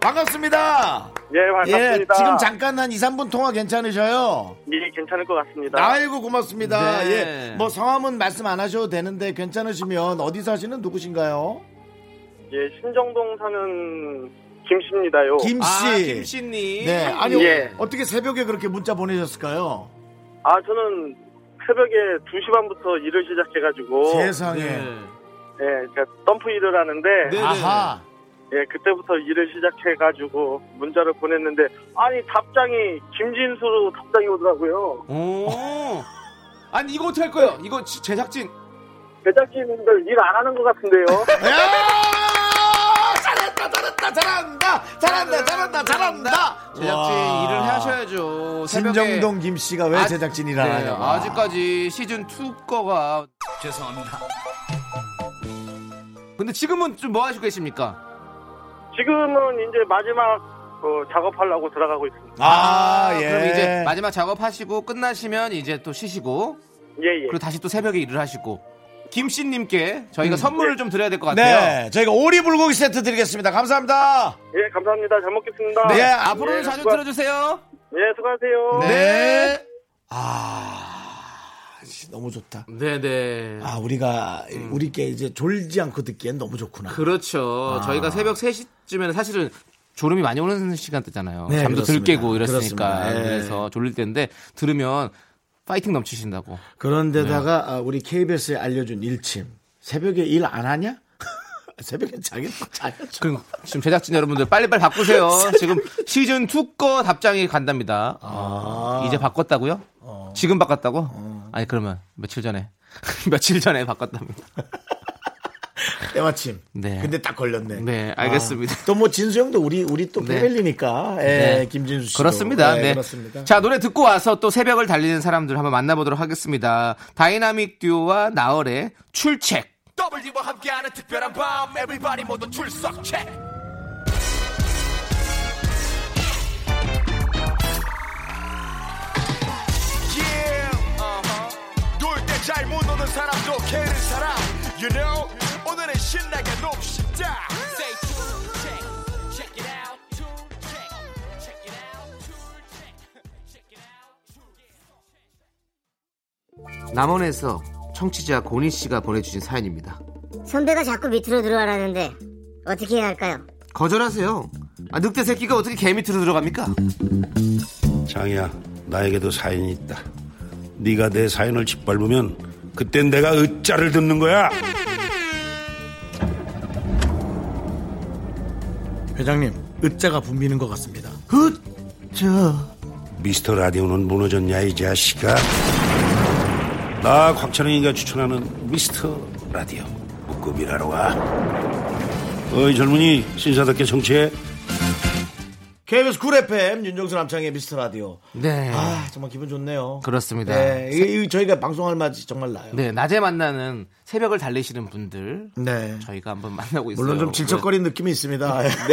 반갑습니다.
예, 반갑습니다.
예, 지금 잠깐 한 2, 3분 통화 괜찮으셔요?
예, 괜찮을 것 같습니다.
아이고 고맙습니다.
네.
예, 뭐 성함은 말씀 안 하셔도 되는데 괜찮으시면 어디 사시는 누구신가요?
예, 신정동 사는 김씨입니다요.
김 씨.
아, 김씨님.
네, 아니
예.
어떻게 새벽에 그렇게 문자 보내셨을까요?
아, 저는 새벽에 2시 반부터 일을 시작해가지고.
세상에.
네.
예, 제가 덤프 일을 하는데.
네.
아하.
예, 그때부터 일을 시작해가지고 문자를 보냈는데. 아니, 답장이 김진수로 답장이 오더라고요.
오. 아니 이거 어떻게 할 거예요? 이거 지- 제작진.
제작진들 일 안 하는 것 같은데요.
야! 잘한다, 잘한다, 잘한다, 잘한다, 잘한다, 잘한다.
제작진
와.
일을 하셔야죠. 새벽에.
신정동 김 씨가 왜
아,
제작진이라
네,
하냐고.
아직까지 시즌 2 거가 죄송합니다. 근데 지금은 좀 뭐 하시고 계십니까?
지금은 이제 마지막 어, 작업하려고 들어가고 있습니다.
아, 예.
그럼 이제 마지막 작업하시고 끝나시면 이제 또 쉬시고
예, 예.
그리고 다시 또 새벽에 일을 하시고 김씨님께 저희가 선물을 좀 드려야 될 것 같아요.
네, 저희가 오리 불고기 세트 드리겠습니다. 감사합니다.
예, 감사합니다. 잘 먹겠습니다.
네,
예,
앞으로는
예,
자주
수고-
들어주세요.
예, 수고하세요.
네. 아, 씨, 너무 좋다.
네네.
아, 우리가, 우리께 이제 졸지 않고 듣기엔 너무 좋구나.
그렇죠.
아.
저희가 새벽 3시쯤에는 사실은 졸음이 많이 오는 시간대잖아요.
네,
잠도 들. 깨고 이랬으니까.
예.
그래서 졸릴 때인데 들으면 파이팅 넘치신다고.
그런데다가
네.
아, 우리 KBS에 알려준 일침. 새벽에 일 안 하냐? 새벽에 자기 자야죠.
그 지금 제작진 여러분들 빨리빨리 바꾸세요. 지금 시즌 2 거 답장이 간답니다. 어, 이제 바꿨다고요? 지금 바꿨다고? 아니 그러면 며칠 전에 며칠 전에 바꿨답니다.
때마침.
네.
근데 딱 걸렸네.
네, 알겠습니다.
또뭐 진수 형도 우리 우리 또
네.
패밀리니까. 예,
네.
김진수 씨.
그렇습니다. 네.
그렇습니다.
자, 노래 듣고 와서 또 새벽을 달리는 사람들 한번 만나보도록 하겠습니다. 다이나믹 듀오와 나얼의 출첵.
W와 함께하는 특별한 밤 Everybody 모두 출석 체 잘못 노는 사람도 캐는 사람 You know 오늘은 신나게 놉시다 Say two check Check it out
남원에서 청취자 고니 씨가 보내주신 사연입니다.
선배가 자꾸 밑으로 들어가라는데 어떻게 해야 할까요?
거절하세요. 아, 늑대 새끼가 어떻게 개 밑으로 들어갑니까?
장이야, 나에게도 사연이 있다. 네가 내 사연을 짓밟으면 그땐 내가 으짜를 듣는 거야.
회장님, 으자가 붐비는 것 같습니다.
미스터 라디오는 무너졌냐 이 자식아. 나 곽철영이가 추천하는 미스터 라디오 묶음이라러 와. 어이 젊은이 신사답게 정치해.
KBS 쿨 FM 윤정수 남창희의 미스터 라디오.
네.
아, 정말 기분 좋네요.
그렇습니다.
네, 이- 이 저희가 방송할 맛이 정말 나요.
네, 낮에 만나는 새벽을 달리시는 분들
네.
저희가 한번 만나고 있어요.
물론 좀 질척거리는 느낌이 있습니다. 네.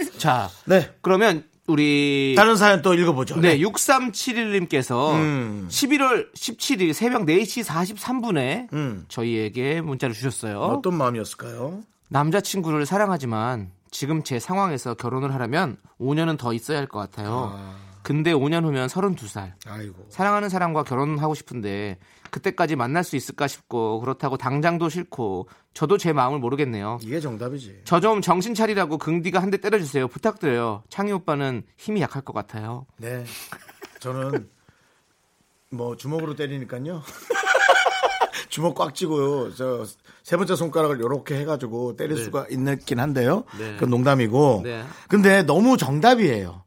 네. 자,
네.
그러면 우리
다른 사연 또 읽어보죠.
네, 6371님께서
음.
11월 17일 새벽 4시 43분에
음.
저희에게 문자를 주셨어요.
어떤 마음이었을까요?
남자친구를 사랑하지만 지금 제 상황에서 결혼을 하려면 5년은 더 있어야 할 것 같아요. 근데 5년 후면 32살.
아이고.
사랑하는 사람과 결혼하고 싶은데 그때까지 만날 수 있을까 싶고 그렇다고 당장도 싫고 저도 제 마음을 모르겠네요.
이게 정답이지.
저 좀 정신 차리라고 긍디가 한 대 때려주세요. 부탁드려요. 창희 오빠는 힘이 약할 것 같아요.
네. 저는 뭐 주먹으로 때리니까요. 주먹 꽉 쥐고요. 저 세 번째 손가락을 이렇게 해가지고 때릴 수가 있긴 한데요.
네.
그건 농담이고.
네.
근데 너무 정답이에요.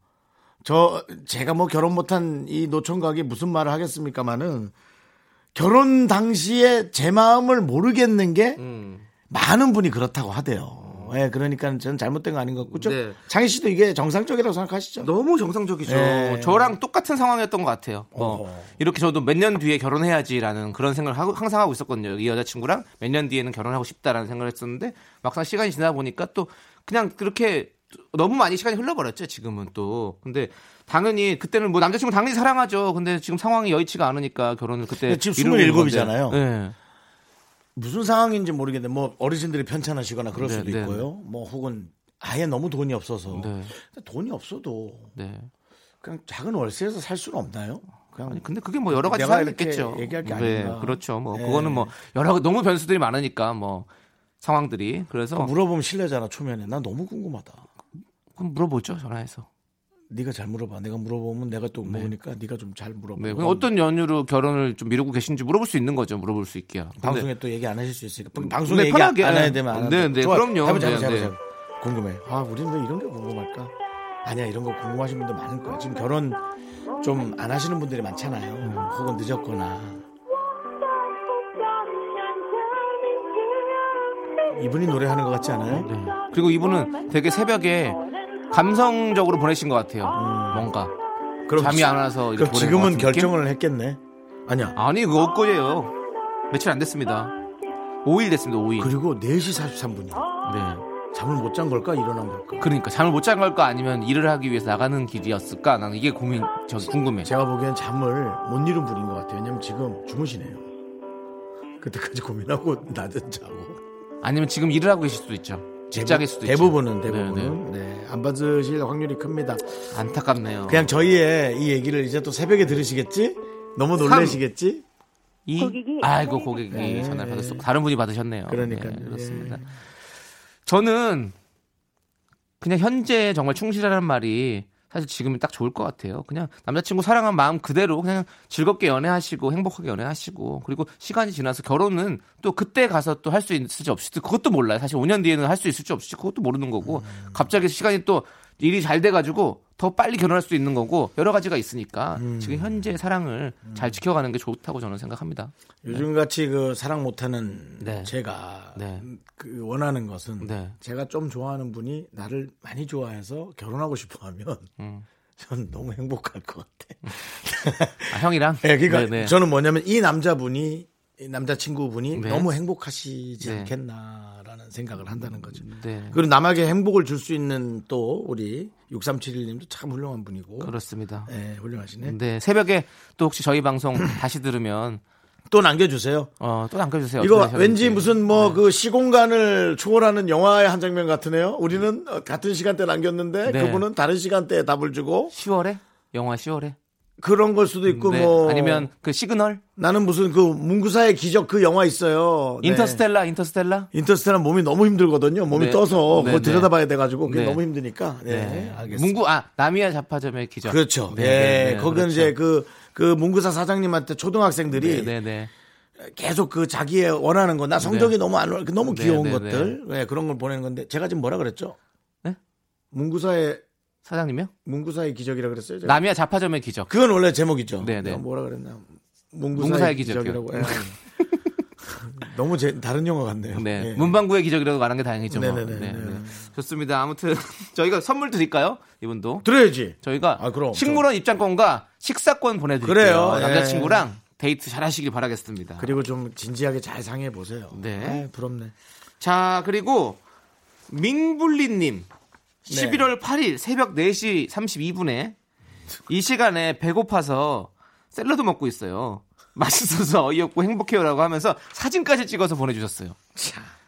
저 제가 뭐 결혼 못한 이 노총각이 무슨 말을 하겠습니까마는 결혼 당시에 제 마음을 모르겠는 게
음.
많은 분이 그렇다고 하대요. 예, 그러니까 저는 잘못된 거 아닌 것 같고. 좀
네.
장희 씨도 이게 정상적이라고 생각하시죠?
너무 정상적이죠.
네.
저랑 똑같은 상황이었던 것 같아요. 뭐
어허.
이렇게 저도 몇 년 뒤에 결혼해야지라는 그런 생각을 하고, 항상 하고 있었거든요. 이 여자친구랑 몇 년 뒤에는 결혼하고 싶다라는 생각을 했었는데 막상 시간이 지나 보니까 또 그냥 그렇게 너무 많이 시간이 흘러버렸죠. 지금은 또. 근데 당연히 그때는 뭐 남자친구 당연히 사랑하죠. 근데 지금 상황이 여의치가 않으니까 결혼을 그때
지금
미루고 있는 건데.
27이잖아요.
네.
무슨 상황인지 모르겠는데 뭐 어르신들이 편찮으시거나 그럴
네,
수도
네,
있고요. 뭐 혹은 아예 너무 돈이 없어서
네.
돈이 없어도
네.
그냥 작은 월세에서 살 수는 없나요? 그냥
아니 근데 그게 뭐 여러 가지
이렇게
있겠죠.
얘기할 게
네,
아닌가.
그렇죠. 뭐
네.
그거는 뭐 여러 너무 변수들이 많으니까 뭐 상황들이 그래서
물어보면 실례잖아 초면에. 난 너무 궁금하다.
그럼 물어보죠 전화해서.
네가 잘 물어봐. 내가 물어보면 내가 또
네.
모르니까 네 가 좀 잘 물어봐.
네, 어떤 연유로 결혼을 좀 미루고 계신지 물어볼 수 있는 거죠. 물어볼 수 있게요. 근데
방송에 또 얘기 안 하실 수 있으니까 방송에
네,
얘기
편하게.
안 해야 되면 안
네. 네. 그럼요.
해보자,
네,
해보자,
네.
해보자. 궁금해. 아, 우리는 왜 이런 게 궁금할까? 아니야, 이런 거 궁금하신 분들 많을 거야. 지금 결혼 좀 안 하시는 분들이 많잖아요. 혹은 늦었거나. 이분이 노래하는 것 같지 않아요?
네. 그리고 이분은 되게 새벽에 감성적으로 보내신 것 같아요. 뭔가
그럼
잠이
지-
안 와서 이렇게
그럼
보낸 것
지금은
같은 느낌?
결정을 했겠네. 아니야.
아니 그거 엊그제예요. 며칠 안 됐습니다. 5일 됐습니다. 5일.
그리고 4시 43분이야.
네.
잠을 못 잔 걸까? 일어난 걸까?
그러니까 잠을 못 잔 걸까 아니면 일을 하기 위해서 나가는 길이었을까? 나는 이게 고민 저 궁금해.
제가 보기엔 잠을 못 이룬 분인 것 같아요. 왜냐면 지금 주무시네요. 그때까지 고민하고 낮은 자고.
아니면 지금 일을 하고 계실 수도 있죠. 직장일 수도 있죠.
대부분은
네,
대부분은 네, 안 받으실 확률이 큽니다.
안타깝네요.
그냥 저희의 이 얘기를 이제 또 새벽에 들으시겠지? 너무 놀라시겠지?
이 아이고 고객이
네.
전화를 받았어. 다른 분이 받으셨네요.
그러니까요.
네, 그렇습니다. 저는 그냥 현재 정말 충실하라는 말이 사실 지금이 딱 좋을 것 같아요. 그냥 남자친구 사랑한 마음 그대로 그냥 즐겁게 연애하시고 행복하게 연애하시고 그리고 시간이 지나서 결혼은 또 그때 가서 또 할 수 있을지 없을지 그것도 몰라요. 사실 5년 뒤에는 할 수 있을지 없을지 그것도 모르는 거고
음.
갑자기 시간이 또 일이 잘 돼가지고 더 빨리 결혼할 수 있는 거고 여러 가지가 있으니까
음.
지금 현재 사랑을 잘 지켜가는 게 좋다고 저는 생각합니다.
요즘 같이 그 사랑 못하는
네.
제가
네.
그 원하는 것은
네.
제가 좀 좋아하는 분이 나를 많이 좋아해서 결혼하고 싶어하면
음.
전 너무 행복할 것 같아.
아, 형이랑?
네, 그러니까
네, 네.
저는 뭐냐면 이 남자분이 이 남자친구분이
네.
너무 행복하시지
네.
않겠나라는 생각을 한다는 거죠.
네.
그리고 남에게 행복을 줄 수 있는 또 우리 6371님도 참 훌륭한 분이고.
그렇습니다.
네, 훌륭하시네.
네, 새벽에 또 혹시 저희 방송 다시 들으면
또 남겨주세요.
어, 또 남겨주세요.
이거. 왠지 무슨 뭐
네.
그 시공간을 초월하는 영화의 한 장면 같으네요. 우리는 어, 같은 시간대 남겼는데
네.
그분은 다른 시간대에 답을 주고
10월에? 영화 10월에?
그런 걸 수도 있고
네.
뭐
아니면 그 시그널?
나는 무슨 그 문구사의 기적 그 영화 있어요. 네.
인터스텔라, 인터스텔라?
인터스텔라 몸이 너무 힘들거든요. 몸이
네.
떠서
네,
그걸
네.
들여다봐야 돼 가지고 그게
네.
너무 힘드니까. 네, 알겠습니다.
문구, 아, 나미야 자파점의 기적.
그렇죠.
네,
예,
네, 네,
거기는
그렇죠.
이제 그, 그 문구사 사장님한테 초등학생들이
네, 네, 네.
계속 그 자기의 원하는 거, 나 성적이
네.
너무 안, 올- 너무
네,
귀여운
네,
것들, 네, 그런 걸 보내는 건데, 제가 지금 뭐라 그랬죠?
네?
문구사의,
사장님이요?
문구사의 기적이라 그랬어요? 제가?
나미야 자파점의 기적.
그건 원래 제목이죠.
네, 네.
내가 뭐라 그랬나? 문구사의,
문구사의.
기적이라고. 예. 너무 제, 다른 영화 같네요.
네.
예.
문방구의 기적이라도 말한 게 다행이죠. 뭐.
네네네.
네, 네. 좋습니다. 아무튼 저희가 선물 드릴까요? 이분도.
들어야지.
저희가
아, 그럼.
식물원 입장권과 식사권 보내드릴게요.
그래요. 예.
남자친구랑 데이트 잘 하시길 바라겠습니다.
그리고 좀 진지하게 잘 상해 보세요.
네.
아, 부럽네.
자, 그리고 민블리님.
네.
11월 8일 새벽 4시 32분에 이 시간에 배고파서 샐러드 먹고 있어요. 맛있어서 어이없고 행복해요라고 하면서 사진까지 찍어서 보내주셨어요.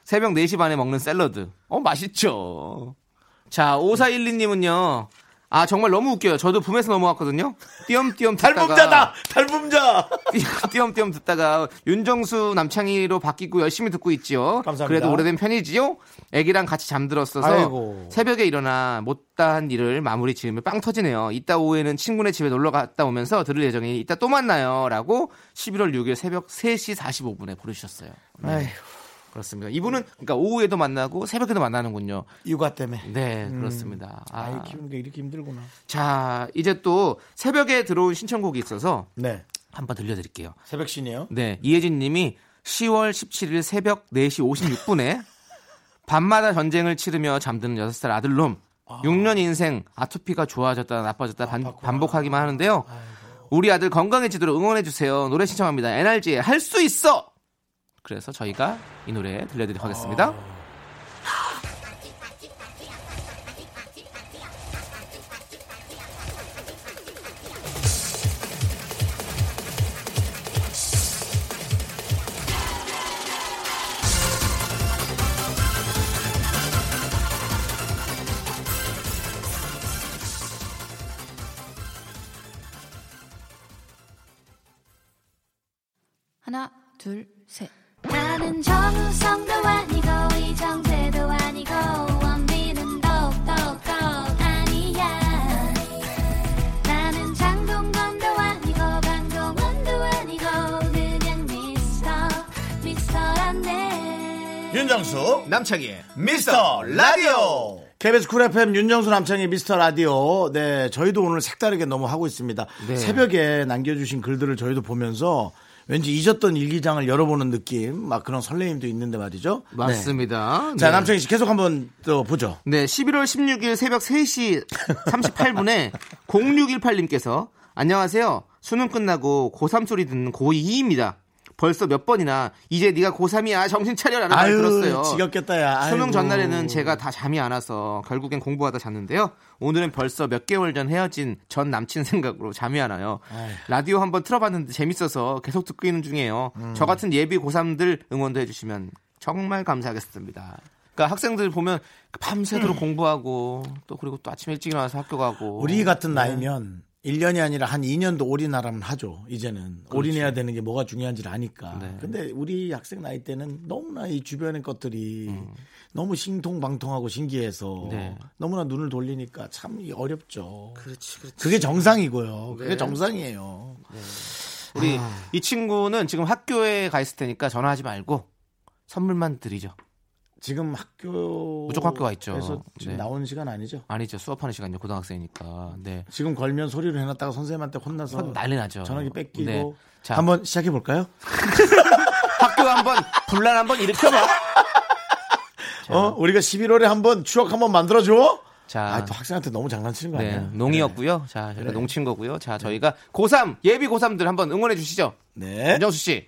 새벽 4시 반에 먹는 샐러드. 어, 맛있죠. 자, 5412님은요. 아, 정말 너무 웃겨요. 저도 붐에서 넘어왔거든요. 띄엄띄엄 듣다가.
달범자다! 달범자!
띄엄띄엄 듣다가 윤정수 남창희로 바뀌고 열심히 듣고 있지요.
감사합니다.
그래도 오래된 편이지요. 애기랑 같이 잠들었어서
아이고.
새벽에 일어나 못다한 일을 마무리 지으면 빵 터지네요. 이따 오후에는 친구네 집에 놀러 갔다 오면서 들을 예정이니 이따 또 만나요라고 11월 6일 새벽 3시 45분에 보내주셨어요. 네,
아휴,
그렇습니다. 이분은 그러니까 오후에도 만나고 새벽에도 만나는군요.
육아 때문에.
네, 그렇습니다.
아이
아,
키우는 게 이렇게 힘들구나.
자, 이제 또 새벽에 들어온 신청곡이 있어서
네.
한번 들려드릴게요.
새벽 신이요?
네, 이혜진 님이 10월 17일 새벽 4시 56분에 밤마다 전쟁을 치르며 잠드는 6살 아들놈. 6년 인생 아토피가 좋아졌다 나빠졌다 반, 반복하기만 하는데요. 우리 아들 건강해지도록 응원해주세요. 노래 신청합니다. NRG의 할 수 있어! 그래서 저희가 이 노래 들려드리도록 하겠습니다.
둘, 셋. 나는 정우성도 아니고 이정재도 아니고 원빈은 더욱더 아니야. 나는 장동건도 아니고 강동원도 아니고 그냥 미스터 미스터란데.
윤정수
남창희의
미스터 라디오. KBS 쿨 FM 윤정수 남창희의 미스터 라디오. 네 저희도 오늘 색다르게 너무 하고 있습니다.
네.
새벽에 남겨주신 글들을 저희도 보면서 왠지 잊었던 일기장을 열어보는 느낌 막 그런 설레임도 있는데 말이죠
맞습니다.
네. 자
네.
남창희 씨 계속 한번 또 보죠
네, 11월 16일 새벽 3시 38분에 0618님께서 안녕하세요. 수능 끝나고 고3 소리 듣는 고2입니다. 벌써 몇 번이나 이제 네가 고3이야 정신 차려라는 말
아유
들었어요.
지겹겠다 야
수능. 전날에는 제가 다 잠이 안 와서 결국엔 공부하다 잤는데요. 오늘은 벌써 몇 개월 전 헤어진 전 남친 생각으로 잠이 안 와요. 라디오 한번 틀어봤는데 재밌어서 계속 듣고 있는 중이에요.
음.
저 같은 예비 고3들 응원도 해주시면 정말 감사하겠습니다. 그러니까 학생들 보면 밤새도록 공부하고 또 그리고 또 아침 일찍 일어나서 학교 가고
음. 우리 같은 나이면 1년이 아니라 한 2년도 올인하라면 하죠. 이제는 올인해야 되는 게 뭐가 중요한지를 아니까.
네.
근데 우리 학생 나이 때는 너무나 이 주변의 것들이 너무 신통방통하고 신기해서
네.
너무나 눈을 돌리니까 참 어렵죠.
그렇지, 그렇지.
그게 정상이고요. 그게
네.
정상이에요.
우리
아.
이 친구는 지금 학교에 가 있을 테니까 전화하지 말고 선물만 드리죠.
지금 학교
무조건 학교가 있죠.
그래서 지금
네.
나오는 시간 아니죠?
아니죠. 수업하는 시간이요. 고등학생이니까. 네.
지금 걸면 소리를 해놨다가 선생님한테 혼나서
난리 나죠.
전화기 뺏기고
네. 자.
한번 시작해 볼까요?
학교 한번 분란 한번 일으켜봐.
어? 우리가 11월에 한번 추억 한번 만들어 줘?
자,
아, 또 학생한테 너무 장난치는 거
네,
아니야?
농이었고요. 자, 저희가
그래.
농친 거고요. 자, 저희가 고3 예비 고3들 한번 응원해 주시죠.
네.
윤정수 씨.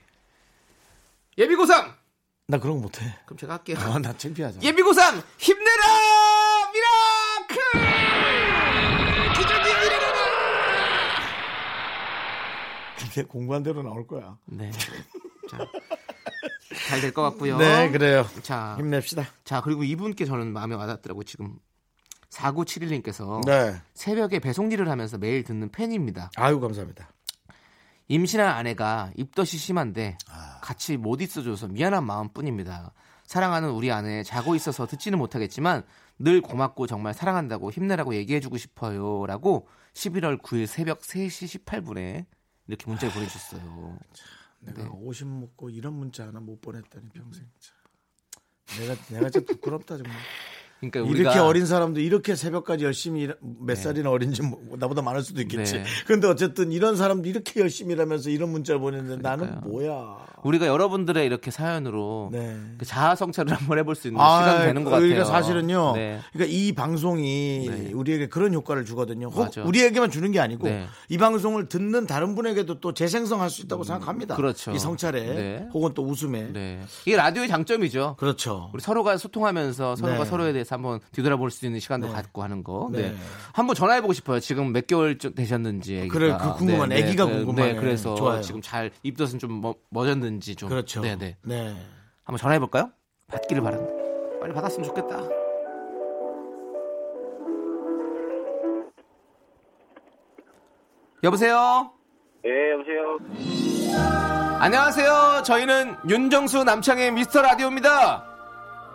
예비 고3.
나 그런 거 못해.
그럼 제가 할게요.
아, 나 창피하잖아.
예비 고3 힘내라 miracle. 기적이 일어나라.
근데 공부한 대로 나올 거야.
네. 자. 잘될 것 같고요.
네, 그래요.
자,
힘냅시다.
자, 그리고 이분께 저는 마음에 와닿더라고요. 지금 4971님께서
네.
새벽에 배송 일을 하면서 매일 듣는 팬입니다.
아유, 감사합니다.
임신한 아내가 입덧이 심한데
아.
같이 못 있어줘서 미안한 마음뿐입니다. 사랑하는 우리 아내 자고 있어서 듣지는 못하겠지만 늘 고맙고 정말 사랑한다고 힘내라고 얘기해주고 싶어요 라고 11월 9일 새벽 3시 18분에 이렇게 문자를 보내주셨어요.
내가
네.
50 먹고 이런 문자 하나 못 보냈다니 평생. 참. 내가 내가 진짜 부끄럽다 정말.
그러니까
이렇게 어린 사람도 이렇게 새벽까지 열심히 일, 몇
네.
살이나 어린지 뭐- 나보다 많을 수도 있겠지.
네.
근데 어쨌든 이런 사람도 이렇게 열심히 일하면서 이런 문자를 보냈는데 나는
그러니까요.
뭐야.
우리가 여러분들의 이렇게 사연으로
네.
그 자아 성찰을 한번 해볼 수 있는 시간 되는 것 같아요.
그러니까 사실은요.
네.
그러니까 이 방송이
네.
우리에게 그런 효과를 주거든요. 혹
맞아.
우리에게만 주는 게 아니고
네.
이 방송을 듣는 다른 분에게도 또 재생성할 수 있다고 생각합니다.
그렇죠.
이 성찰에
네.
혹은 또 웃음에.
네. 이게 라디오의 장점이죠.
그렇죠.
우리 서로가 소통하면서 서로가
네.
서로에 대해서 한번 뒤돌아볼 수 있는 시간도
네.
갖고 하는 거.
네.
네. 한번 전화해보고 싶어요. 지금 몇 개월 쯤 되셨는지. 애기가.
그래, 그 궁금하네. 애기가 궁금하네.
네, 그래서
좋아요.
지금 잘 입덧은 좀 뭐, 멎었는지 좀.
그렇죠.
네, 네.
네.
한번 전화해볼까요? 받기를 바랍니다. 빨리 받았으면 좋겠다. 여보세요?
예, 여보세요.
안녕하세요. 저희는 윤정수 남창의 미스터 라디오입니다.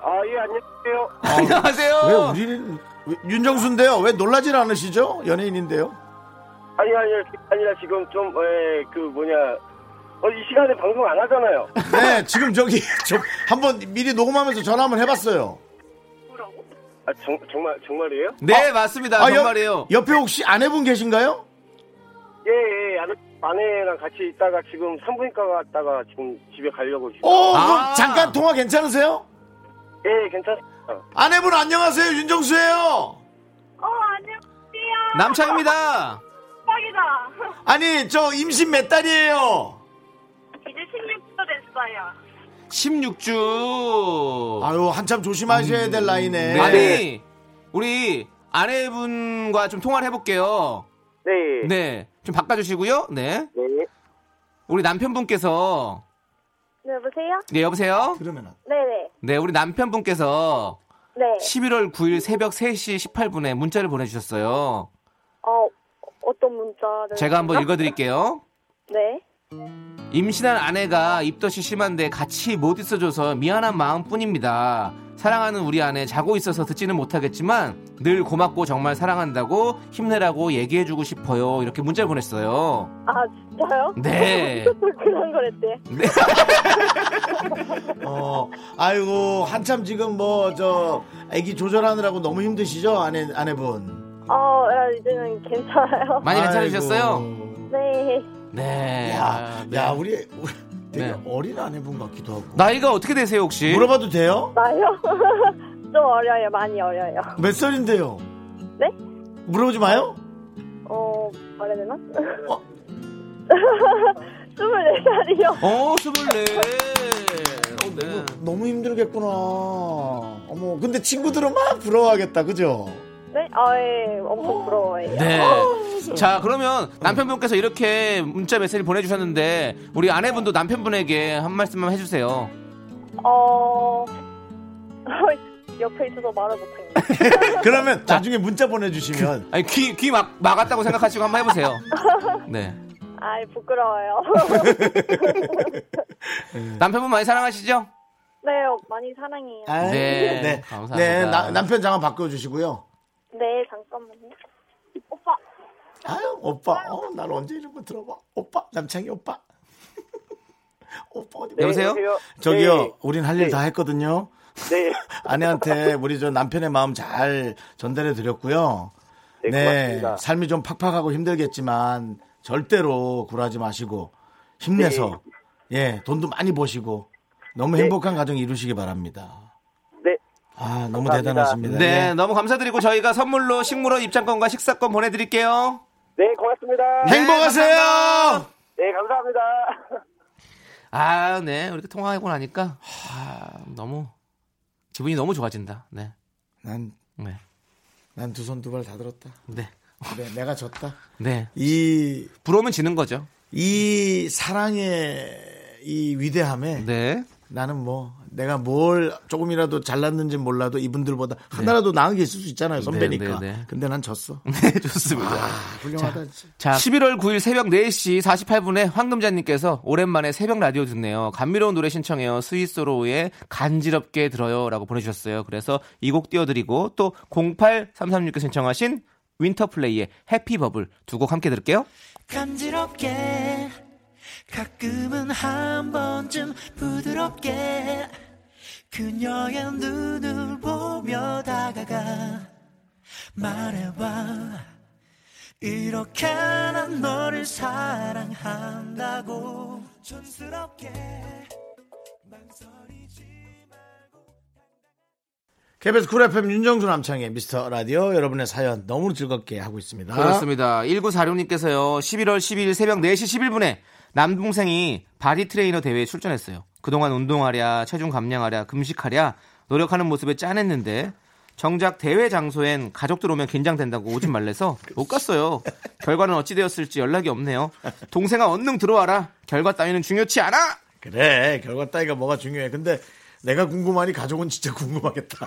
아, 예, 안녕하세요.
안녕하세요.
왜 우리는 왜- 윤정수인데요? 왜 놀라질 않으시죠? 연예인인데요.
아니, 아니, 그게 아니라 지금 좀, 에, 그, 뭐냐. 어, 이 시간에 방송 안 하잖아요.
네, 지금 저기 저 한번 미리 녹음하면서 전화 한번 해봤어요.
아, 정, 정말, 정말이에요?
네, 맞습니다.
아, 옆-
정말이에요.
옆에 혹시 아내분 계신가요?
예, 예, 아내, 아내랑 같이 있다가 지금 산부인과 갔다가 지금 집에 가려고 지금.
어,
아.
그럼 잠깐 통화 괜찮으세요?
예, 괜찮,
아내분 안녕하세요 윤정수예요.
어, 안녕하세요.
남창입니다.
대박이다.
아니 저 임신 몇 달이에요?
이제 16도 됐어요.
16주.
아유 한참 조심하셔야 될 나이네.
아니, 우리 아내분과 좀 통화를 해볼게요.
네.
네. 좀 바꿔주시고요. 네.
네.
우리 남편분께서,
네, 여보세요?
네, 여보세요?
그러면 안-
네네.
네, 우리 남편분께서
네.
11월 9일 새벽 3시 18분에 문자를 보내주셨어요.
어, 어떤 문자를.
제가 한번 읽어드릴게요.
네.
임신한 아내가 입덧이 심한데 같이 못 있어줘서 미안한 마음 뿐입니다. 사랑하는 우리 아내 자고 있어서 듣지는 못하겠지만 늘 고맙고 정말 사랑한다고 힘내라고 얘기해주고 싶어요. 이렇게 문자를 보냈어요.
아, 진짜요?
네.
그런 거랬대.
어, 아이고 한참 지금 뭐 저 아기 조절하느라고 너무 힘드시죠 아내 아내분.
어, 야, 이제는 괜찮아요.
많이
아이고.
괜찮으셨어요?
네.
네.
야,
아, 네.
야 우리, 우리 되게
네.
어린 아내분 같기도 하고.
나이가 어떻게 되세요 혹시?
물어봐도 돼요?
나요? 좀 어려요. 많이 어려요.
몇 살인데요?
네?
물어보지 마요.
어, 말해야 되나?
어?
24살이요.
어, 24. 네.
너무 힘들겠구나. 어머, 근데 친구들은 막 부러워하겠다, 그죠?
네? 아, 예. 엄청 부러워해요.
네. 자, 그러면 남편분께서 이렇게 문자 메시지 보내주셨는데 우리 아내분도 남편분에게 한 말씀만 해주세요.
어, 옆에 있어서 말을 못하겠네.
그러면 나중에 문자 보내주시면
아니 귀 귀 막 막았다고 생각하시고 한번 해보세요. 네.
아이, 부끄러워요.
남편분 많이 사랑하시죠?
네, 많이 사랑해요.
네,
네,
감사합니다.
네, 나- 남편 장만 바꿔주시고요.
네, 잠깐만요.
아유, 오빠, 어, 날 언제 이런 거 들어봐. 오빠, 남창희 오빠. 오빠 어디
네,
여보세요?
저기요,
네.
우린 할 일 다 했거든요.
네.
아내한테 우리 저 남편의 마음 잘 전달해 드렸고요.
네, 고맙습니다.
삶이 좀 팍팍하고 힘들겠지만 절대로 굴하지 마시고 힘내서 예, 돈도 많이 버시고 너무
네.
행복한 가정 이루시기 바랍니다.
네.
아, 너무
감사합니다.
대단하십니다.
네,
예.
너무 감사드리고 저희가 선물로 식물원 입장권과 식사권 보내드릴게요.
네, 고맙습니다.
행복하세요.
네, 감사합니다.
아, 네, 이렇게 통화하고 나니까 아, 너무 기분이 너무 좋아진다. 네,
난,
네,
난 두 손 두 발 다 들었다.
네,
그래, 내가 졌다.
네.
이,
부러우면 지는 거죠.
이 사랑의 이 위대함에
네.
나는 뭐 내가 뭘 조금이라도 잘났는지 몰라도 이분들보다 하나라도 나은 게 있을 수 있잖아요 선배니까.
네, 네.
근데 난 졌어.
네, 좋습니다.
훌륭하다. 진짜.
자, 11월 9일 새벽 4시 48분에 황금자님께서 오랜만에 새벽 라디오 듣네요. 감미로운 노래 신청해요. 스위스로의 간지럽게 들어요. 라고 보내주셨어요. 그래서 이 곡 띄워드리고 또 0833님께서 신청하신 윈터플레이의 해피버블 두 곡 함께 들을게요.
간지럽게 가끔은 한 번쯤 부드럽게 그녀의 눈을 보며 다가가 말해봐 이렇게 난 너를 사랑한다고 촌스럽게 망설이지
KBS 쿨 FM 윤정수 남창희의 미스터 라디오 여러분의 사연 너무 즐겁게 하고 있습니다.
그렇습니다. 1946님께서요. 11월 12일 새벽 4시 11분에 남동생이 body 트레이너 대회에 출전했어요. 그동안 운동하랴, 체중 감량하랴, 금식하랴 노력하는 모습에 짠했는데 정작 대회 장소엔 가족들 오면 긴장된다고 오지 말래서 못 갔어요. 결과는 어찌 되었을지 연락이 없네요. 동생아 얼른 들어와라. 결과 따위는 중요치 않아.
그래 결과 따위가 뭐가 중요해. 근데 내가 궁금하니 가족은 진짜 궁금하겠다.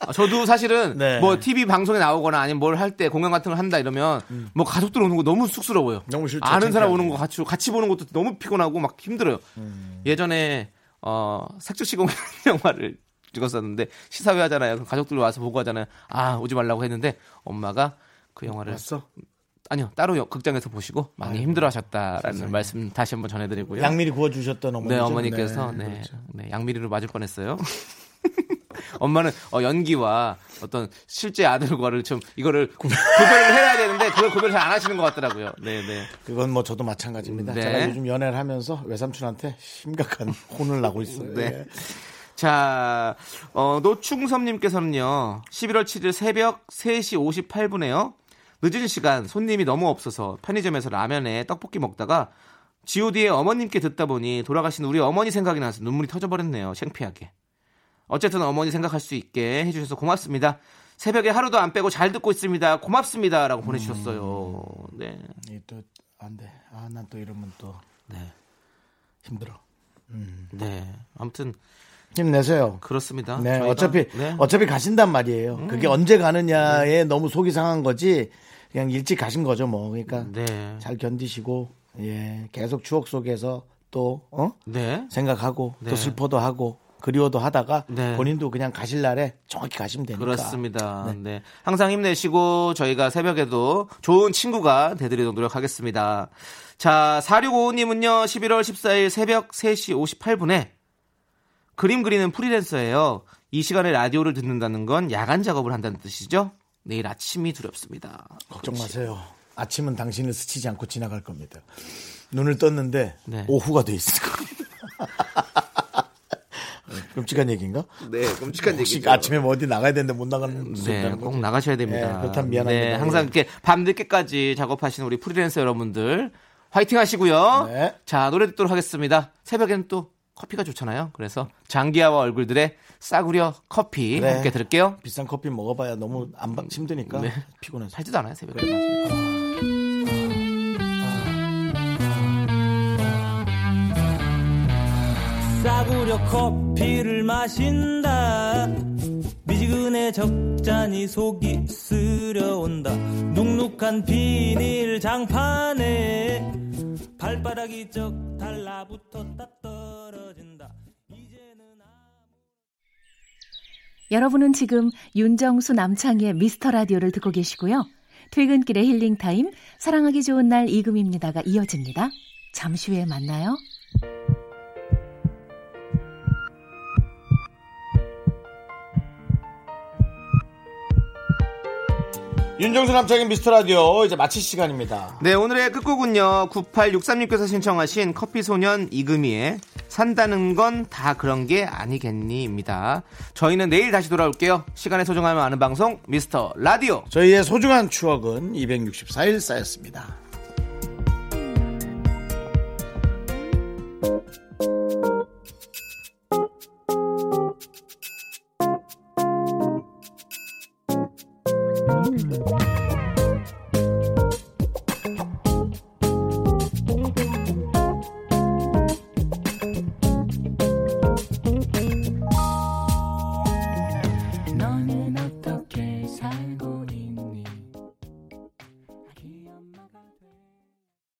아, 저도 사실은
네.
뭐 TV 방송에 나오거나 아니면 뭘 할 때 공연 같은 걸 한다 이러면 뭐 가족들 오는 거 너무 쑥스러워요.
너무 싫죠.
아는 사람. 오는 거 같이 같이 보는 것도 너무 피곤하고 막 힘들어요. 예전에 어 색조시공 영화를 찍었었는데 시사회 하잖아요. 가족들 와서 보고 하잖아요. 아 오지 말라고 했는데 엄마가 그 영화를
봤어?
아니요 따로 여- 극장에서 보시고 많이 힘들어하셨다라는 말씀 다시 한번 전해드리고요.
양미리 구워주셨던 어머니.
네, 어머니께서 네,
그렇죠.
네, 양미리로 맞을 뻔했어요. 엄마는 어, 연기와 어떤 실제 아들과를 좀 이거를 구, 구별을 해야 되는데 그걸 구별을 잘 안 하시는 것 같더라고요. 네, 네.
그건 뭐 저도 마찬가지입니다.
네.
제가 요즘 연애를 하면서 외삼촌한테 심각한 혼을 나고 있어요.
네.
예.
자, 어, 노충섭님께서는요, 11월 7일 새벽 3시 58분에요. 늦은 시간 손님이 너무 없어서 편의점에서 라면에 떡볶이 먹다가 god의 어머님께 듣다 보니 돌아가신 우리 어머니 생각이 나서 눈물이 터져버렸네요. 창피하게. 어쨌든 어머니 생각할 수 있게 해주셔서 고맙습니다. 새벽에 하루도 안 빼고 잘 듣고 있습니다. 고맙습니다. 라고 보내주셨어요. 네.
또 안 돼. 아, 난 또 이러면 또
네.
힘들어.
네. 아무튼
힘내세요.
그렇습니다.
네,
저희가-
어차피
네.
어차피 가신단 말이에요. 그게 언제 가느냐에 너무 속이 상한 거지. 그냥 일찍 가신 거죠, 뭐. 그러니까
네.
잘 견디시고 예, 계속 추억 속에서 또 어?
네.
생각하고
네.
또 슬퍼도 하고 그리워도 하다가
네.
본인도 그냥 가실 날에 정확히 가시면 되니까.
그렇습니다. 네. 항상 힘내시고 저희가 새벽에도 좋은 친구가 되드리도록 노력하겠습니다. 자, 4655님은요, 11월 14일 새벽 3시 58분에 그림 그리는 프리랜서예요. 이 시간에 라디오를 듣는다는 건 야간 작업을 한다는 뜻이죠? 내일 아침이 두렵습니다.
걱정 마세요. 아침은 당신을 스치지 않고 지나갈 겁니다. 눈을 떴는데
네.
오후가 돼 있을 겁니다. 끔찍한 얘기인가?
네, 끔찍한 얘기죠.
아침에 뭐 어디 나가야 되는데 못 나가는 수
네, 꼭
거죠?
나가셔야 됩니다.
네, 그렇다면 미안합니다.
네, 항상 이렇게 밤 늦게까지 작업하시는 우리 프리랜서 여러분들 화이팅 하시고요.
네.
자, 노래 듣도록 하겠습니다. 새벽에는 또 커피가 좋잖아요. 그래서 장기하와 얼굴들의 싸구려 커피
그래.
함께 들을게요.
비싼 커피 먹어봐야 너무 안 받- 힘드니까
네.
피곤해서.
살지도 않아요, 새벽에.
싸구려 커피를 마신다 미지근해 적잖이 속이 쓰려온다 눅눅한 비닐 장판에 발바닥이 쩍 달라붙었다 떨어진다
여러분은 지금 윤정수 남창희의 미스터 라디오를 듣고 계시고요. 퇴근길의 힐링 타임, 사랑하기 좋은 날 이금입니다가 이어집니다. 잠시 후에 만나요.
윤정수 남창의 미스터 라디오 이제 마칠 시간입니다.
네, 오늘의 끝곡은요. 9863님께서 신청하신 커피소년 이금희의 산다는 건 다 그런 게 아니겠니입니다. 저희는 내일 다시 돌아올게요. 시간의 소중함을 아는 방송 미스터 라디오.
저희의 소중한 추억은 264일 쌓였습니다.